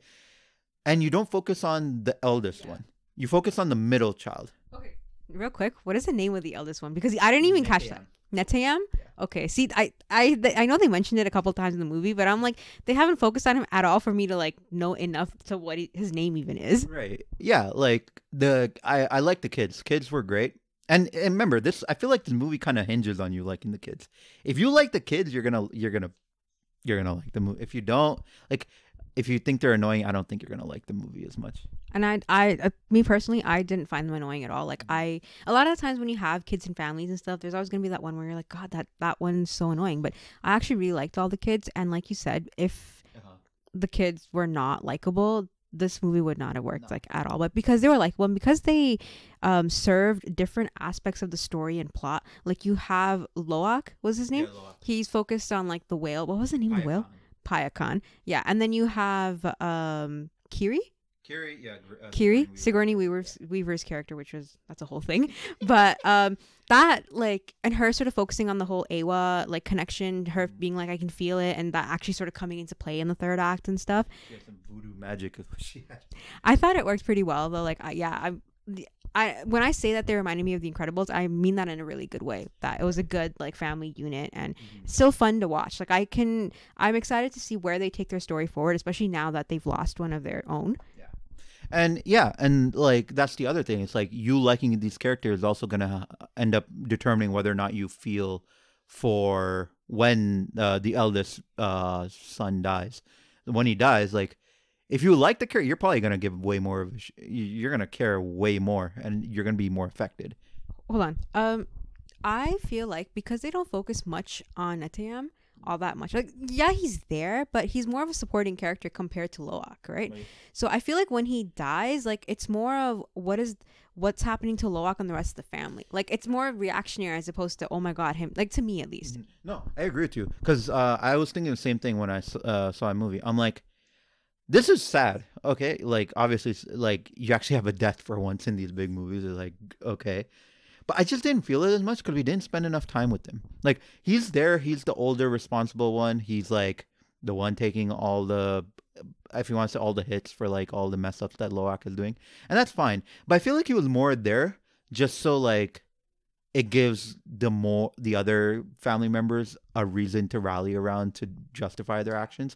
And you don't focus on the eldest
Yeah.
one. You focus on the middle child.
Okay. Real quick, what is the name of the eldest one? Because I didn't even catch that. Neteyam? Okay. See, I I th- I know they mentioned it a couple times in the movie, but I'm like they haven't focused on him at all for me to like know enough to what he, his name even is.
Right. Yeah, like the I I like the kids. Kids were great. And, and remember this I feel like this movie kind of hinges on you liking the kids. If you like the kids, you're going to you're to you're to like the movie. If you don't, like if you think they're annoying, I don't think you're going to like the movie as much.
And I I uh, me personally, I didn't find them annoying at all. Like I a lot of times when you have kids and families and stuff, there's always gonna be that one where you're like, God, that that one's so annoying. But I actually really liked all the kids, and like you said, if the kids were not likable, this movie would not have worked
No.
like at all. But because they were like, and because they um, served different aspects of the story and plot, like you have Loak was his name. He's focused on like the whale. What was the name of the whale? Payakan. Yeah, and then you have um, Kiri.
Kiri, yeah, uh,
Kiri, Sigourney Weaver's, Weaver's character, which was that's a whole thing, but um, that like and her sort of focusing on the whole Eywa like connection, her being like I can feel it, and that actually sort of coming into play in the third act and stuff.
Some voodoo magic is what she had.
I thought it worked pretty well though. Like I, yeah, I, I when I say that they reminded me of The Incredibles, I mean that in a really good way. That it was a good like family unit and still fun to watch. Like I can, I'm excited to see where they take their story forward, especially now that they've lost one of their own.
And yeah, and like that's the other thing. It's like you liking these characters is also gonna end up determining whether or not you feel for when uh, the eldest uh, son dies. When he dies, like if you like the character, you're probably gonna give way more of. sh- you- You're gonna care way more, and you're gonna be more affected.
hold on. Um, I feel like because they don't focus much on Neteyam all that much. Like, yeah, he's there, but he's more of a supporting character compared to Loak, right?
Right.
So I feel like when he dies, like it's more of what is what's happening to Loak and the rest of the family. Like it's more reactionary as opposed to oh my god, him. Like to me at least.
No, I agree with you because uh, I was thinking the same thing when I uh, saw a movie. I'm like, this is sad. Okay, like obviously, like you actually have a death for once in these big movies. It's like okay, but I just didn't feel it as much because we didn't spend enough time with him. Like he's there, he's the older, responsible one. He's like the one taking all the, if you want to say all the hits for like all the mess ups that Loak is doing, and that's fine. But I feel like he was more there just so like it gives the more the other family members a reason to rally around to justify their actions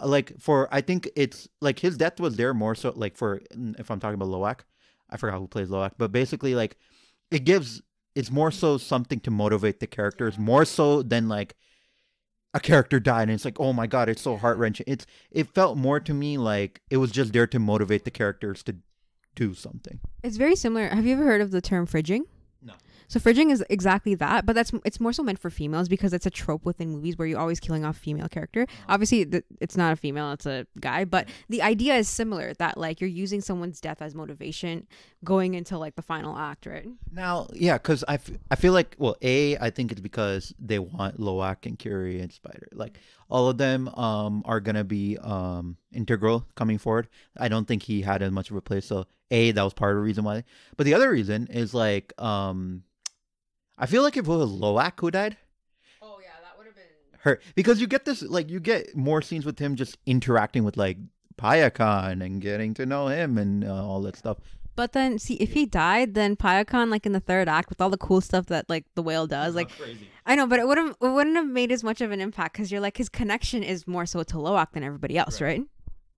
Uh, like for i think it's like his death was there more so like for if i'm talking about loak i forgot who plays loak but basically like it gives it's more so something to motivate the characters more so than like a character died and it's like oh my god it's so heart-wrenching it's it felt more to me like it was just there to motivate the characters to do something
It's very similar. Have you ever heard of the term fridging? So fridging is exactly that, but that's it's more so meant for females because it's a trope within movies where you're always killing off female character. Obviously, th- it's not a female; it's a guy. But the idea is similar. That like you're using someone's death as motivation going into like the final act, right?
Now, yeah, because I, f- I feel like, well, A, I think it's because they want Loak and Kiri and Spider. Like, all of them um, are going to be um, integral coming forward. I don't think he had as much of a place. So, A, that was part of the reason why. But the other reason is like, um, I feel like if it was Loak who died,
Oh yeah, that would have been.
hurt. Because you get this, like, you get more scenes with him just interacting with, like, Payakan and getting to know him and uh, all that stuff.
But then, see, if he died, then Payakan, like in the third act, with all the cool stuff that like the whale does, like
crazy.
I know, but it wouldn't it wouldn't have made as much of an impact because you're like his connection is more so to Loak than everybody else, right?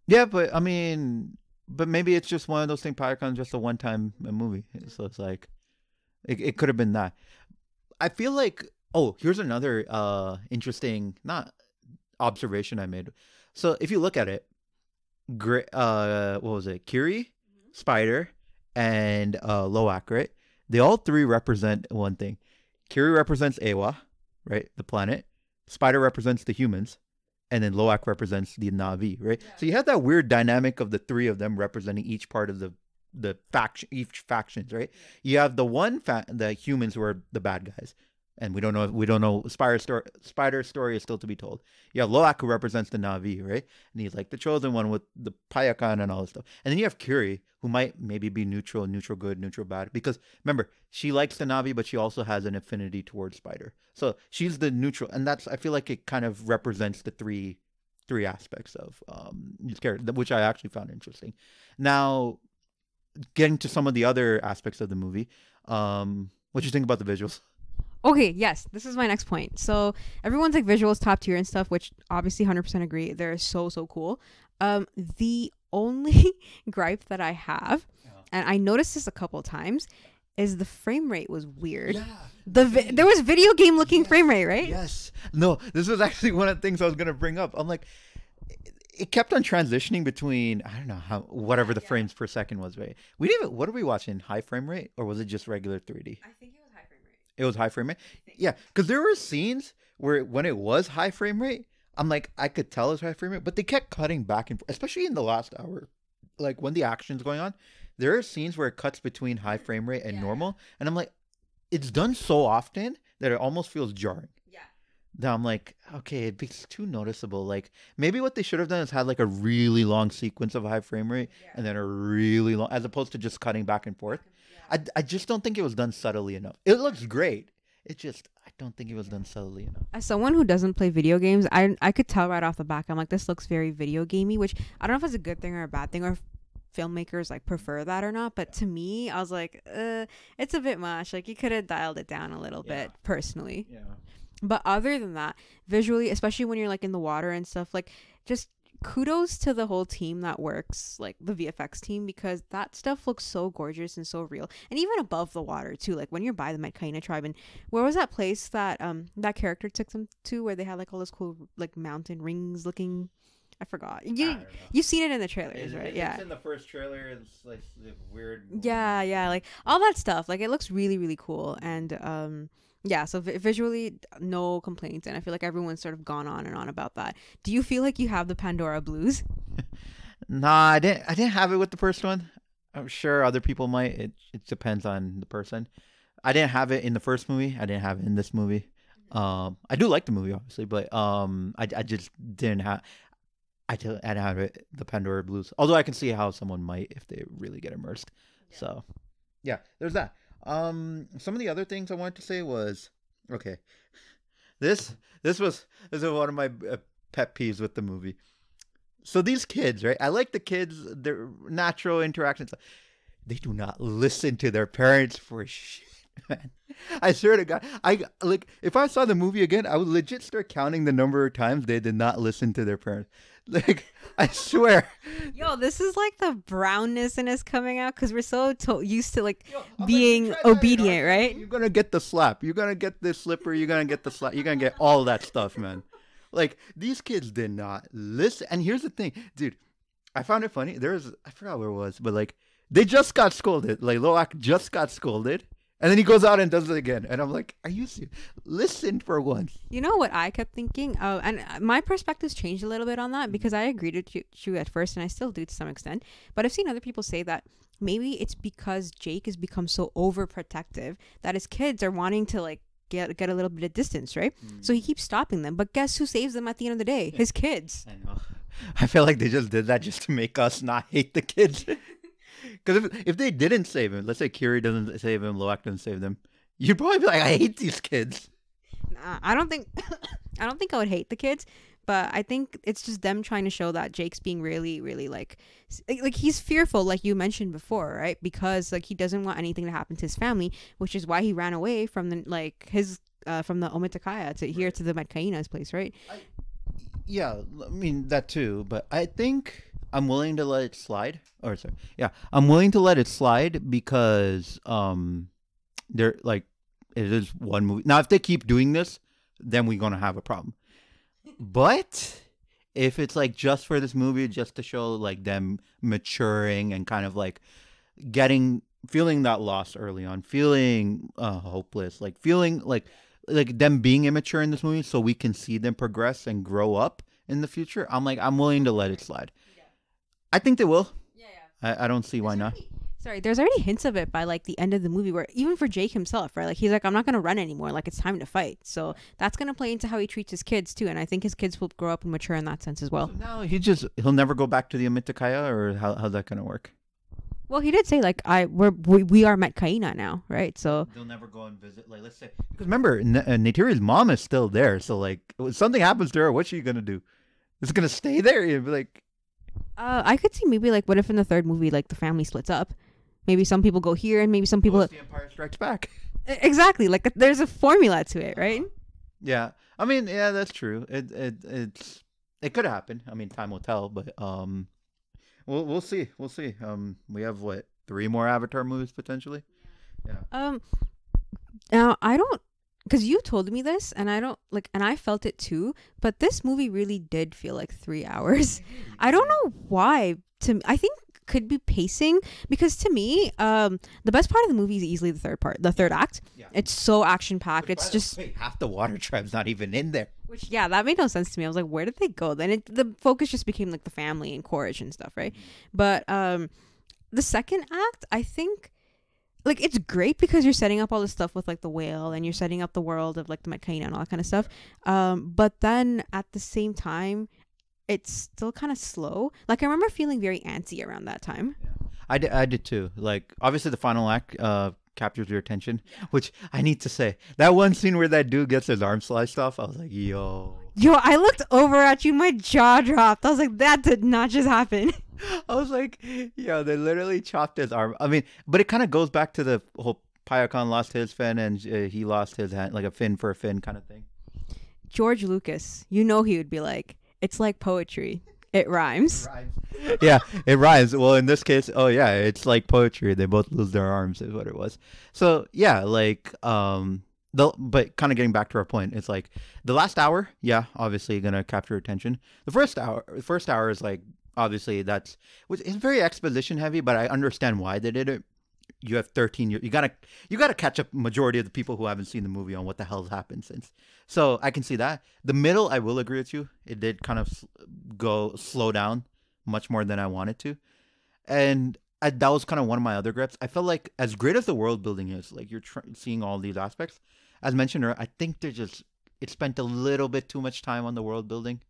Yeah, but I mean, but maybe it's just one of those things. Payakan's just a one-time uh, movie, so it's like, it, it could have been that. I feel like, oh, here's another uh interesting not observation I made. So if you look at it, great. Uh, what was it? Kiri, Spider, and uh Loak, right? They all three represent one thing. Kiri represents Eywa, right? The planet. Spider represents the humans and then Loak represents the Navi, right? So you have that weird dynamic of the three of them representing each part of the the faction each factions, right? You have the one fa- the humans who are the bad guys, and we don't know we don't know Spider story Spider story is still to be told. You have Loak who represents the Navi, right? And he's like the chosen one with the Payakan and all this stuff. And then you have Kiri who might maybe be neutral, neutral good, neutral bad. Because remember, she likes the Navi, but she also has an affinity towards Spider. So she's the neutral, and that's I feel like it kind of represents the three three aspects of um these characters, which I actually found interesting. Now, getting to some of the other aspects of the movie, um, what do you think about the visuals?
Okay, yes, this is my next point. So everyone's like visuals top tier and stuff, which obviously 100% agree. They're so so cool. Um, the only gripe that I have, and I noticed this a couple times, is the frame rate was weird. The vi- there was video game looking
Yes,
frame rate, right?
Yes. No, this was actually one of the things I was gonna bring up. I'm like, it, kept on transitioning between I don't know how whatever the frames per second was. Right? We didn't. Even, what are we watching? High frame rate or was it just regular 3D?
I think it was high frame rate.
It was high frame rate. Yeah, because there were scenes where when it was high frame rate, I'm like I could tell it was high frame rate, but they kept cutting back and forth, especially in the last hour, like when the action's going on. There are scenes where it cuts between high frame rate and
Yeah.
normal, and I'm like, it's done so often that it almost feels jarring.
Yeah.
That I'm like, okay, it it's too noticeable. Like maybe what they should have done is had like a really long sequence of high frame rate and then a really long, as opposed to just cutting back and forth. I, I just don't think it was done subtly enough. It looks great. It just I don't think it was done subtly enough.
As someone who doesn't play video games, I I could tell right off the back. I'm like, this looks very video gamey, which I don't know if it's a good thing or a bad thing, or if filmmakers like prefer that or not. But to me, I was like, uh, it's a bit much. Like you could have dialed it down a little
Yeah.
bit, personally.
Yeah.
But other than that, visually, especially when you're like in the water and stuff, like just kudos to the whole team that works, like the VFX team, because that stuff looks so gorgeous and so real. And even above the water too, like when you're by the Metkayina tribe and where was that place that um that character took them to where they had like all those cool like mountain rings looking I forgot. You you've seen it in the trailers, right? yeah.
in the first trailer. It's like weird.
Yeah, yeah, like all that stuff. Like it looks really, really cool, and um, yeah. So vi- visually, no complaints, and I feel like everyone's sort of gone on and on about that. Do you feel like you have the Pandora Blues?
Nah, I didn't. I didn't have it with the first one. I'm sure other people might. It it depends on the person. I didn't have it in the first movie. I didn't have it in this movie. Um, I do like the movie, obviously, but um, I, I just didn't have. I didn't, have it, the Pandora Blues. Although I can see how someone might if they really get immersed. So, yeah, there's that. Um, some of the other things I wanted to say was okay. This this was this is one of my uh, pet peeves with the movie. So these kids, right? I like the kids, their natural interactions. They do not listen to their parents for shit, man. I swear to God, I like if I saw the movie again, I would legit start counting the number of times they did not listen to their parents. Like I swear,
Yo, this is like the brownness in us coming out because we're so to- used to like
I'm like,
being
try that, you know,
obedient, right?
You're gonna get the slap. You're gonna get the slipper. You're gonna get the slap. You're gonna get all that stuff, man. Like these kids did not listen. And here's the thing, dude. I found it funny. There was I forgot where it was, but like they just got scolded. Like Loak just got scolded, and then he goes out and does it again. And I'm like, are you serious? Listen for once.
You know what I kept thinking? Oh, and uh, my perspective's changed a little bit on that because I agreed with you, you at first, and I still do to some extent. But I've seen other people say that maybe it's because Jake has become so overprotective that his kids are wanting to like get get a little bit of distance, right? So he keeps stopping them. But guess who saves them at the end of the day? His kids.
I know. I feel like they just did that just to make us not hate the kids. Because if if they didn't save him, let's say Kiri doesn't save him, Loak doesn't save them, you'd probably be like, I hate these kids.
Nah, I don't think I don't think I would hate the kids, but I think it's just them trying to show that Jake's being really, really like, like he's fearful, like you mentioned before, right? Because like he doesn't want anything to happen to his family, which is why he ran away from the like his uh, from the Omaticaya to here to the Metkayina's place, right?
Yeah, I mean that too, but I think I'm willing to let it slide. Or sorry, yeah, I'm willing to let it slide because um, they're like it is one movie. Now, if they keep doing this, then we're gonna have a problem. But if it's like just for this movie, just to show like them maturing and kind of like getting feeling that loss early on, feeling uh, hopeless, like feeling like like them being immature in this movie, so we can see them progress and grow up in the future. I'm like I'm willing to let it slide. I think they will.
Yeah, yeah.
I, I don't see why not.
Sorry, there's already hints of it by like the end of the movie where even for Jake himself, right? Like he's like, I'm not gonna run anymore. Like it's time to fight. So that's gonna play into how he treats his kids too, and I think his kids will grow up and mature in that sense as well.
So now he just he'll never go back to the Omaticaya, or how how's that gonna work?
Well, he did say like I we're we, we are Metkayina now, right? So
They'll never go and visit. Like let's say because remember, N- uh, Neytiri's mom is still there. So like, if something happens to her, what's she gonna do? Is it gonna stay there? You'd be like,
uh, I could see maybe like what if in the third movie like the family splits up. Maybe some people go here, and maybe some people
"What's the Empire Strikes Back.
Exactly like there's a formula to it, right?
Yeah, I mean, yeah, that's true. It it it's it could happen. I mean, time will tell, but um, we'll we'll see. We'll see. Um, we have what three more Avatar movies potentially. Yeah.
Um, now I don't, because you told me this, and I don't like, and I felt it too. But this movie really did feel like three hours. I don't know why. To I think could be pacing because to me, um, the best part of the movie is easily the third part, the third act.
Yeah.
It's so action packed. It's just
way, half the water tribe's not even in there.
which yeah, that made no sense to me. I was like, where did they go? Then it the focus just became like the family and Quaritch and stuff, right? But um, the second act, I think. Like it's great because you're setting up all this stuff with like the whale and you're setting up the world of like the Metkayina and all that kind of stuff. Um, but then at the same time, it's still kind of slow. Like I remember feeling very antsy around that time.
I did, I did too. Like obviously the final act uh captures your attention, which I need to say that one scene where that dude gets his arm sliced off. I was like, yo.
Yo, I looked over at you, my jaw dropped. I was like, that did not just happen.
I was like, yo, they literally chopped his arm. I mean, but it kind of goes back to the whole Payakan lost his fin and uh, he lost his hand, like a fin for a fin kind of thing.
George Lucas, you know he would be like, it's like poetry. It rhymes.
yeah, it rhymes. Well, in this case, oh yeah, it's like poetry. They both lose their arms, is what it was. So yeah, like um, the but kind of getting back to our point, it's like the last hour, yeah, obviously gonna capture attention. The first hour, the first hour is like obviously that's is very exposition heavy, but I understand why they did it. You have 13 years. You gotta you gotta catch up majority of the people who haven't seen the movie on what the hell's happened since. So I can see that. The middle, I will agree with you. It did kind of go slow down much more than I wanted to, and I, that was kind of one of my other grips. I felt like as great as the world building is, like you're tr- seeing all these aspects. As mentioned, earlier, I think they're just it spent a little bit too much time on the world building.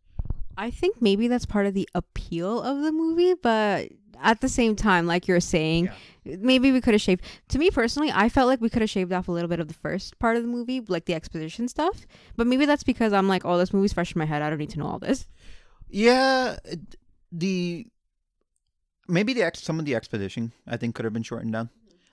I think maybe that's part of the appeal of the movie, but at the same time, like you're saying, maybe we could have shaved. To me personally, I felt like we could have shaved off a little bit of the first part of the movie, like the exposition stuff. But maybe that's because I'm like, oh, this movie's fresh in my head. I don't need to know all this.
Yeah, the maybe the ex some of the expedition I think could have been shortened down,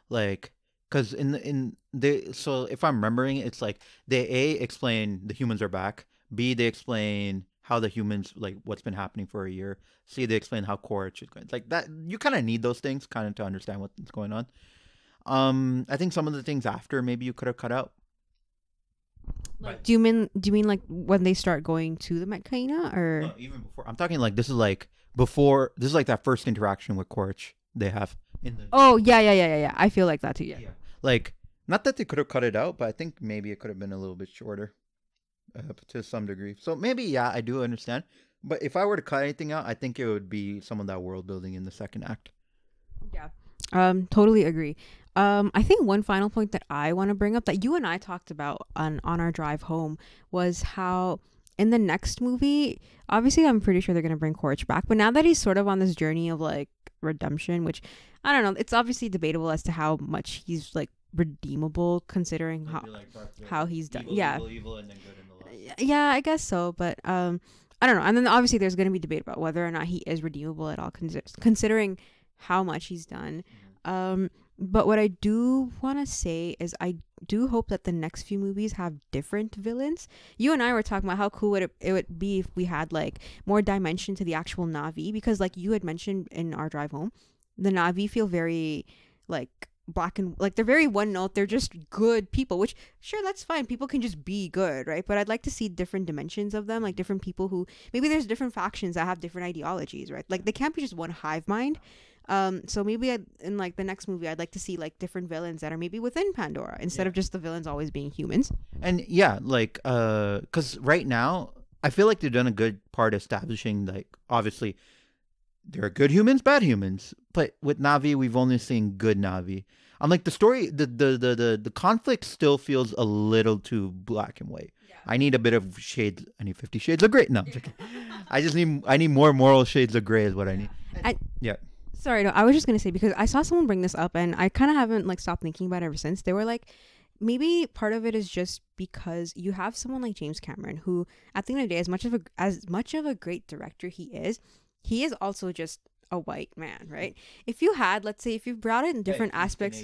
like because in the in the so if I'm remembering, it's like they a explain the humans are back. B they explain how the humans like what's been happening for a year. See, they explain how Quaritch is going. Like that, you kind of need those things kind of to understand what's going on. Um, I think some of the things after maybe you could have cut out.
Like, do you mean do you mean like when they start going to the Metkayina or?
No, even before. I'm talking like this is like before. This is like that first interaction with Quaritch they have in the.
Oh yeah, yeah, yeah, yeah, yeah. I feel like that too. Yeah.
Yeah. Like, not that they could have cut it out, but I think maybe it could have been a little bit shorter uh, to some degree. So maybe, yeah, I do understand. But if I were to cut anything out, I think it would be some of that world building in the second act.
Yeah. Um, totally agree. Um, I think one final point that I want to bring up that you and I talked about on on our drive home was how in the next movie, obviously I'm pretty sure they're gonna bring Quaritch back, but now that he's sort of on this journey of like redemption, which I don't know, it's obviously debatable as to how much he's like redeemable considering how how he's done. yeah. Yeah, I guess so, but um, I don't know. And then obviously there's going to be debate about whether or not he is redeemable at all, consi- considering how much he's done. Um, but what I do want to say is I do hope that the next few movies have different villains. You and I were talking about how cool would it, it would be if we had like more dimension to the actual Navi because like you had mentioned in our drive home, the Navi feel very like black and like they're very one note they're just good people which sure that's fine people can just be good right but i'd like to see different dimensions of them like different people who maybe there's different factions that have different ideologies right like they can't be just one hive mind um so maybe I'd, in like the next movie i'd like to see like different villains that are maybe within pandora instead
Yeah.
of just the villains always being humans
And yeah, like, uh, because right now, I feel like they've done a good part establishing, like, obviously, there are good humans, bad humans. But with Navi, we've only seen good Navi. I'm like the story, the the the the, the conflict still feels a little too black and white. I need a bit of shades. I need Fifty Shades of Grey. No, I'm just. I just need I need more moral shades of gray is what I need.
I-
yeah.
Sorry, no, I was just gonna say because I saw someone bring this up and I kind of haven't like stopped thinking about it ever since. They were like, maybe part of it is just because you have someone like James Cameron who, at the end of the day, as much of a as much of a great director he is, he is also just a white man, right? If you had, let's say, if you brought it in different aspects,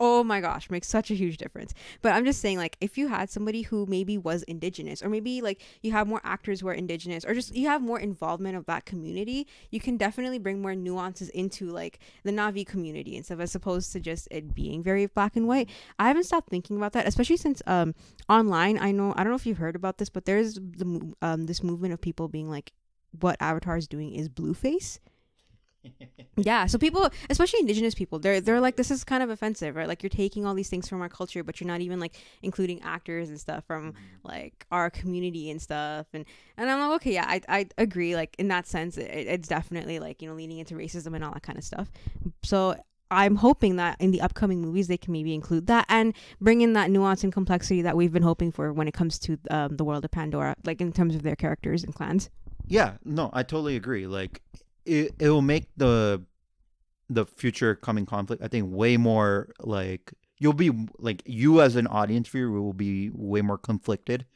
oh my gosh, makes such a huge difference. But I'm just saying, like, if you had somebody who maybe was indigenous, or maybe like you have more actors who are indigenous, or just you have more involvement of that community, you can definitely bring more nuances into like the Navi community and stuff, as opposed to just it being very black and white. I haven't stopped thinking about that, especially since um online. I know I don't know if you've heard about this, but there's the um this movement of people being like, what Avatar is doing is blueface. Yeah, so people, especially indigenous people, they're they're like this is kind of offensive, right? Like you're taking all these things from our culture, but you're not even like including actors and stuff from like our community and stuff. And and I'm like, okay, yeah, I I agree. Like in that sense, it, it's definitely like you know leaning into racism and all that kind of stuff. So I'm hoping that in the upcoming movies they can maybe include that and bring in that nuance and complexity that we've been hoping for when it comes to um, the world of Pandora, like in terms of their characters and clans.
Yeah, no, I totally agree. Like it it will make the the future coming conflict I think way more like you'll be like you as an audience viewer will be way more conflicted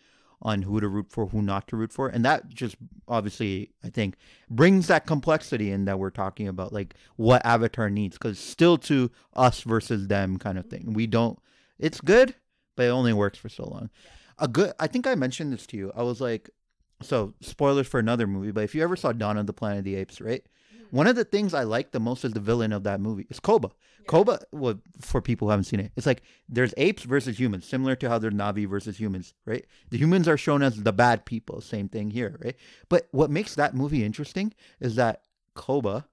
on who to root for, who not to root for. And that just obviously I think brings that complexity in that we're talking about like what Avatar needs cuz still to us versus them kind of thing. We don't it's good, but it only works for so long. A good I think I mentioned this to you. I was like so spoilers for another movie, but if you ever saw Dawn of the Planet of the Apes, right? Mm-hmm. One of the things I like the most is the villain of that movie. It's Koba. Koba, well, for people who haven't seen it, it's like there's apes versus humans, similar to how there's Navi versus humans, right? The humans are shown as the bad people. Same thing here, right? But what makes that movie interesting is that Koba,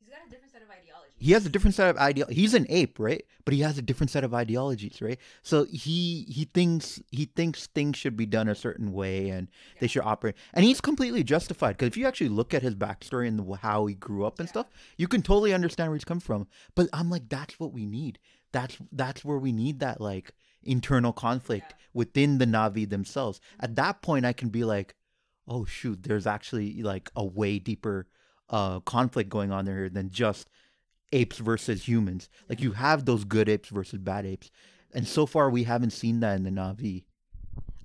He's got a different set of ideologies.
He has a different set of idea. He's an ape, right? But he has a different set of ideologies, right? So he he thinks he thinks things should be done a certain way and they should operate, and he's completely justified. Because if you actually look at his backstory and the, how he grew up and stuff, you can totally understand where he's come from. But I'm like, that's what we need. That's that's where we need that like internal conflict within the Navi themselves. At that point, I can be like, oh shoot, there's actually like a way deeper uh conflict going on there than just apes versus humans. Like you have those good apes versus bad apes. And so far we haven't seen that in the Navi.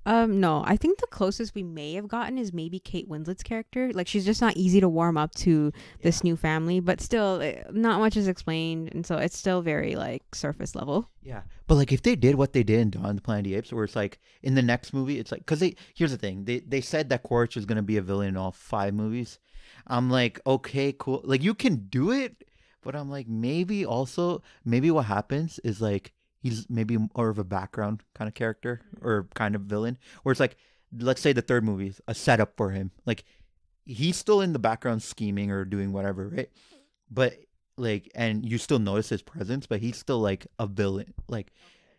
Um, no, I think the closest we may have gotten is maybe Kate Winslet's character. Like she's just not easy to warm up to this new family, but still, eh, not much is explained, and so it's still very like surface level.
Yeah. But like if they did what they did in Dawn of the Planet of the Apes, where it's like in the next movie, it's like because they here's the thing they they said that Quaritch is gonna be a villain in all five movies. I'm like okay, cool. Like you can do it, but I'm like maybe also maybe what happens is like he's maybe more of a background kind of character mm-hmm. or kind of villain, where it's like let's say the third movie is a setup for him, like he's still in the background scheming or doing whatever, right? But like and you still notice his presence but he's still like a villain like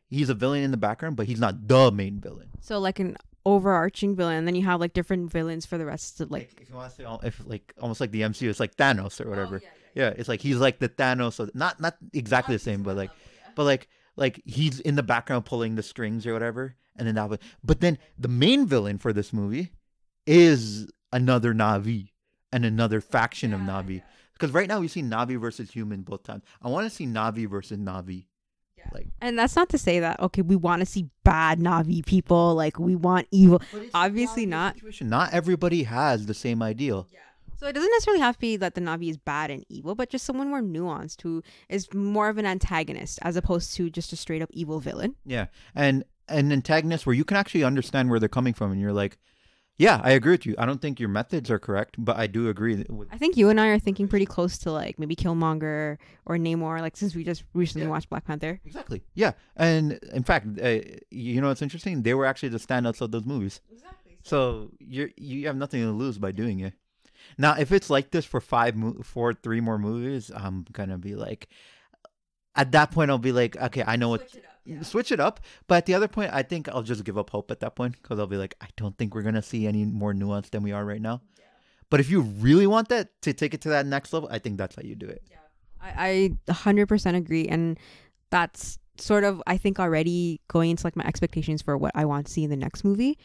he's a villain in the background but he's not the main villain
So like an overarching villain, and then you have like different villains for the rest of like.
like if you want to say if like almost like the mcu it's like thanos or oh, whatever yeah, it's like he's like the thanos of, not not exactly the same but like but like like he's in the background pulling the strings or whatever and then that would but then the main villain for this movie is another navi and another faction of navi because right now we see navi versus human both times i want to see navi versus navi like
And that's not to say that okay, we want to see bad Navi people, like we want evil. Obviously not.
situation. Not everybody has the same ideal.
So it doesn't necessarily have to be that the Navi is bad and evil, but just someone more nuanced who is more of an antagonist as opposed to just a straight up evil villain.
Yeah, and an antagonist where you can actually understand where they're coming from, and you're like, yeah, I agree with you. I don't think your methods are correct, but I do agree with.
I think you and I are thinking pretty close to like maybe Killmonger or Namor, like since we just recently
Yeah.
watched Black Panther.
Exactly. Yeah, and in fact, uh, you know what's interesting? They were actually the standouts of those movies.
Exactly.
So you you have nothing to lose by doing it. Now, if it's like this for five, mo- for three more movies, I'm gonna be like, at that point, I'll be like, okay, I know what. Switch it up, but at the other point, I think I'll just give up hope at that point because I'll be like, I don't think we're gonna see any more nuance than we are right now. But if you really want that to take it to that next level, I think that's how you do it.
I, I 100% agree. And that's sort of, I think, already going into like my expectations for what I want to see in the next movie.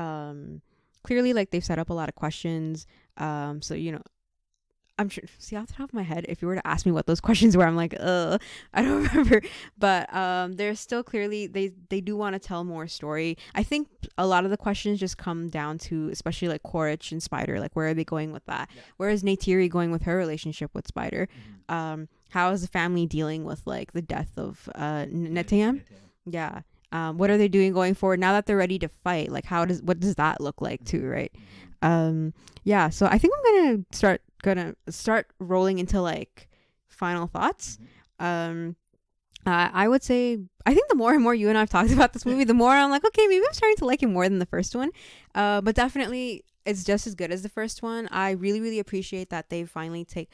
Um, clearly, like they've set up a lot of questions. Um, so, you know, I'm sure. See off the top of my head, if you were to ask me what those questions were, I'm like, uh, I don't remember. But um, there's still clearly they they do want to tell more story. I think a lot of the questions just come down to, especially like Quaritch and Spider, like where are they going with that?
Yeah.
Where is Neytiri going with her relationship with Spider? Um, how is the family dealing with like the death of uh N- Neteyam? Yeah. Um, what are they doing going forward now that they're ready to fight? Like, how does what does that look like too, right? Um, yeah. So I think I'm gonna start gonna start rolling into like final thoughts. Um, uh, I would say I think the more and more you and I've talked about this movie, the more I'm like, okay, maybe I'm starting to like it more than the first one. Uh, but definitely it's just as good as the first one. I really, really appreciate that they finally take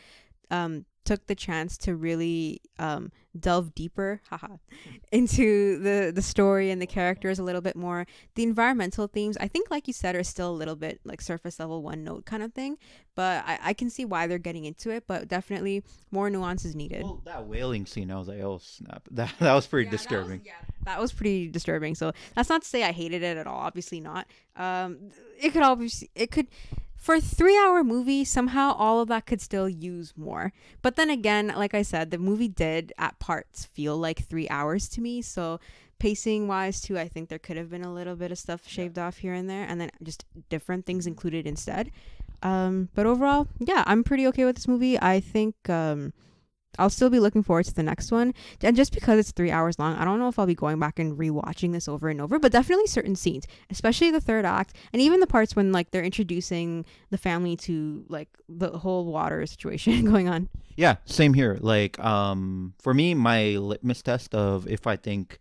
um took the chance to really um delve deeper haha into the the story and the characters a little bit more the environmental themes i think like you said are still a little bit like surface level one note kind of thing but i, I can see why they're getting into it but definitely more nuance is needed
Well, that whaling scene, I was like, oh snap, that that was pretty
Yeah, that was-
disturbing.
yeah, that was pretty disturbing. So that's not to say I hated it at all. Obviously not. Um, it could obviously it could for a three hour movie somehow all of that could still use more. But then again, like I said, the movie did at parts feel like three hours to me. So pacing wise too, I think there could have been a little bit of stuff shaved off here and there, and then just different things included instead. Um, but overall, yeah, I'm pretty okay with this movie. I think um, I'll still be looking forward to the next one. And just because it's three hours long, I don't know if I'll be going back and rewatching this over and over, but definitely certain scenes, especially the third act, and even the parts when like they're introducing the family to like the whole water situation going on.
Yeah, same here. Like, um, for me, my litmus test of if I think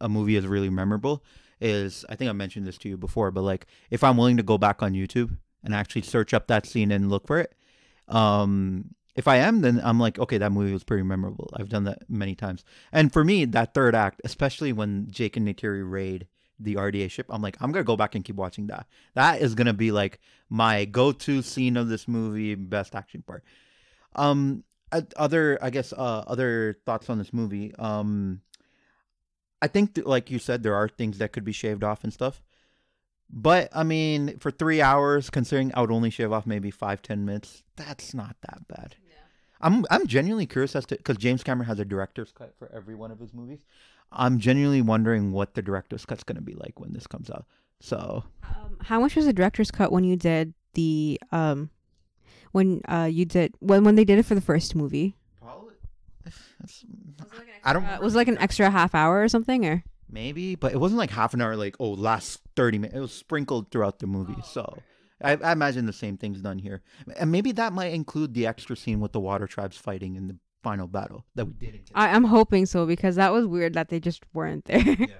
a movie is really memorable is I think I mentioned this to you before, but like if I'm willing to go back on YouTube and actually search up that scene and look for it, um, if I am, then I'm like, okay, that movie was pretty memorable. I've done that many times. And for me, that third act, especially when Jake and Neytiri raid the RDA ship, I'm like, I'm gonna go back and keep watching that. That is gonna be like my go-to scene of this movie, best action part. Um, other, I guess, uh, other thoughts on this movie. Um, I think, like you said, there are things that could be shaved off and stuff. But I mean, for three hours, considering I would only shave off maybe five, ten minutes, that's not that bad. I'm I'm genuinely curious as to because James Cameron has a director's cut for every one of his movies. I'm genuinely wondering what the director's cut's gonna be like when this comes out. So
Um, how much was the director's cut when you did the um when uh you did when when they did it for the first movie?
probably I don't
Uh, was it like an extra half hour or something or?
maybe, but it wasn't like half an hour. Like oh, last thirty minutes. It was sprinkled throughout the movie. so I, I imagine the same thing's done here, and maybe that might include the extra scene with the water tribes fighting in the final battle that we didn't.
I, I'm hoping so because that was weird that they just weren't there.
yeah.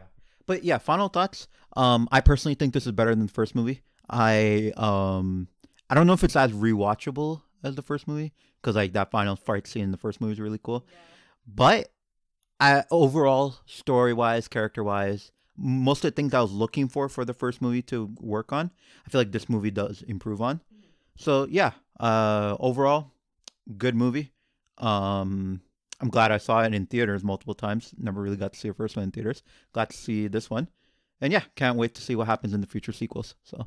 But yeah, final thoughts. Um, I personally think this is better than the first movie. I um, I don't know if it's as rewatchable as the first movie because like that final fight scene in the first movie is really cool. yeah. But I overall, story wise, character wise, most of the things I was looking for for the first movie to work on, I feel like this movie does improve on. So yeah, uh, overall, good movie. Um, I'm glad I saw it in theaters multiple times. Never really got to see the first one in theaters. Glad to see this one, and yeah, can't wait to see what happens in the future sequels. So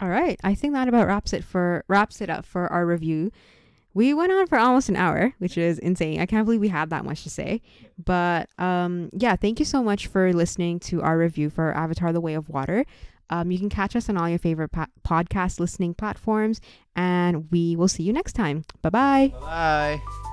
All right, I think that about wraps it for wraps it up for our review. We went on for almost an hour, which is insane. I can't believe we had that much to say. But um, yeah, thank you so much for listening to our review for Avatar: The Way of Water. Um, you can catch us on all your favorite po- podcast listening platforms, and we will see you next time. Bye bye.
bye.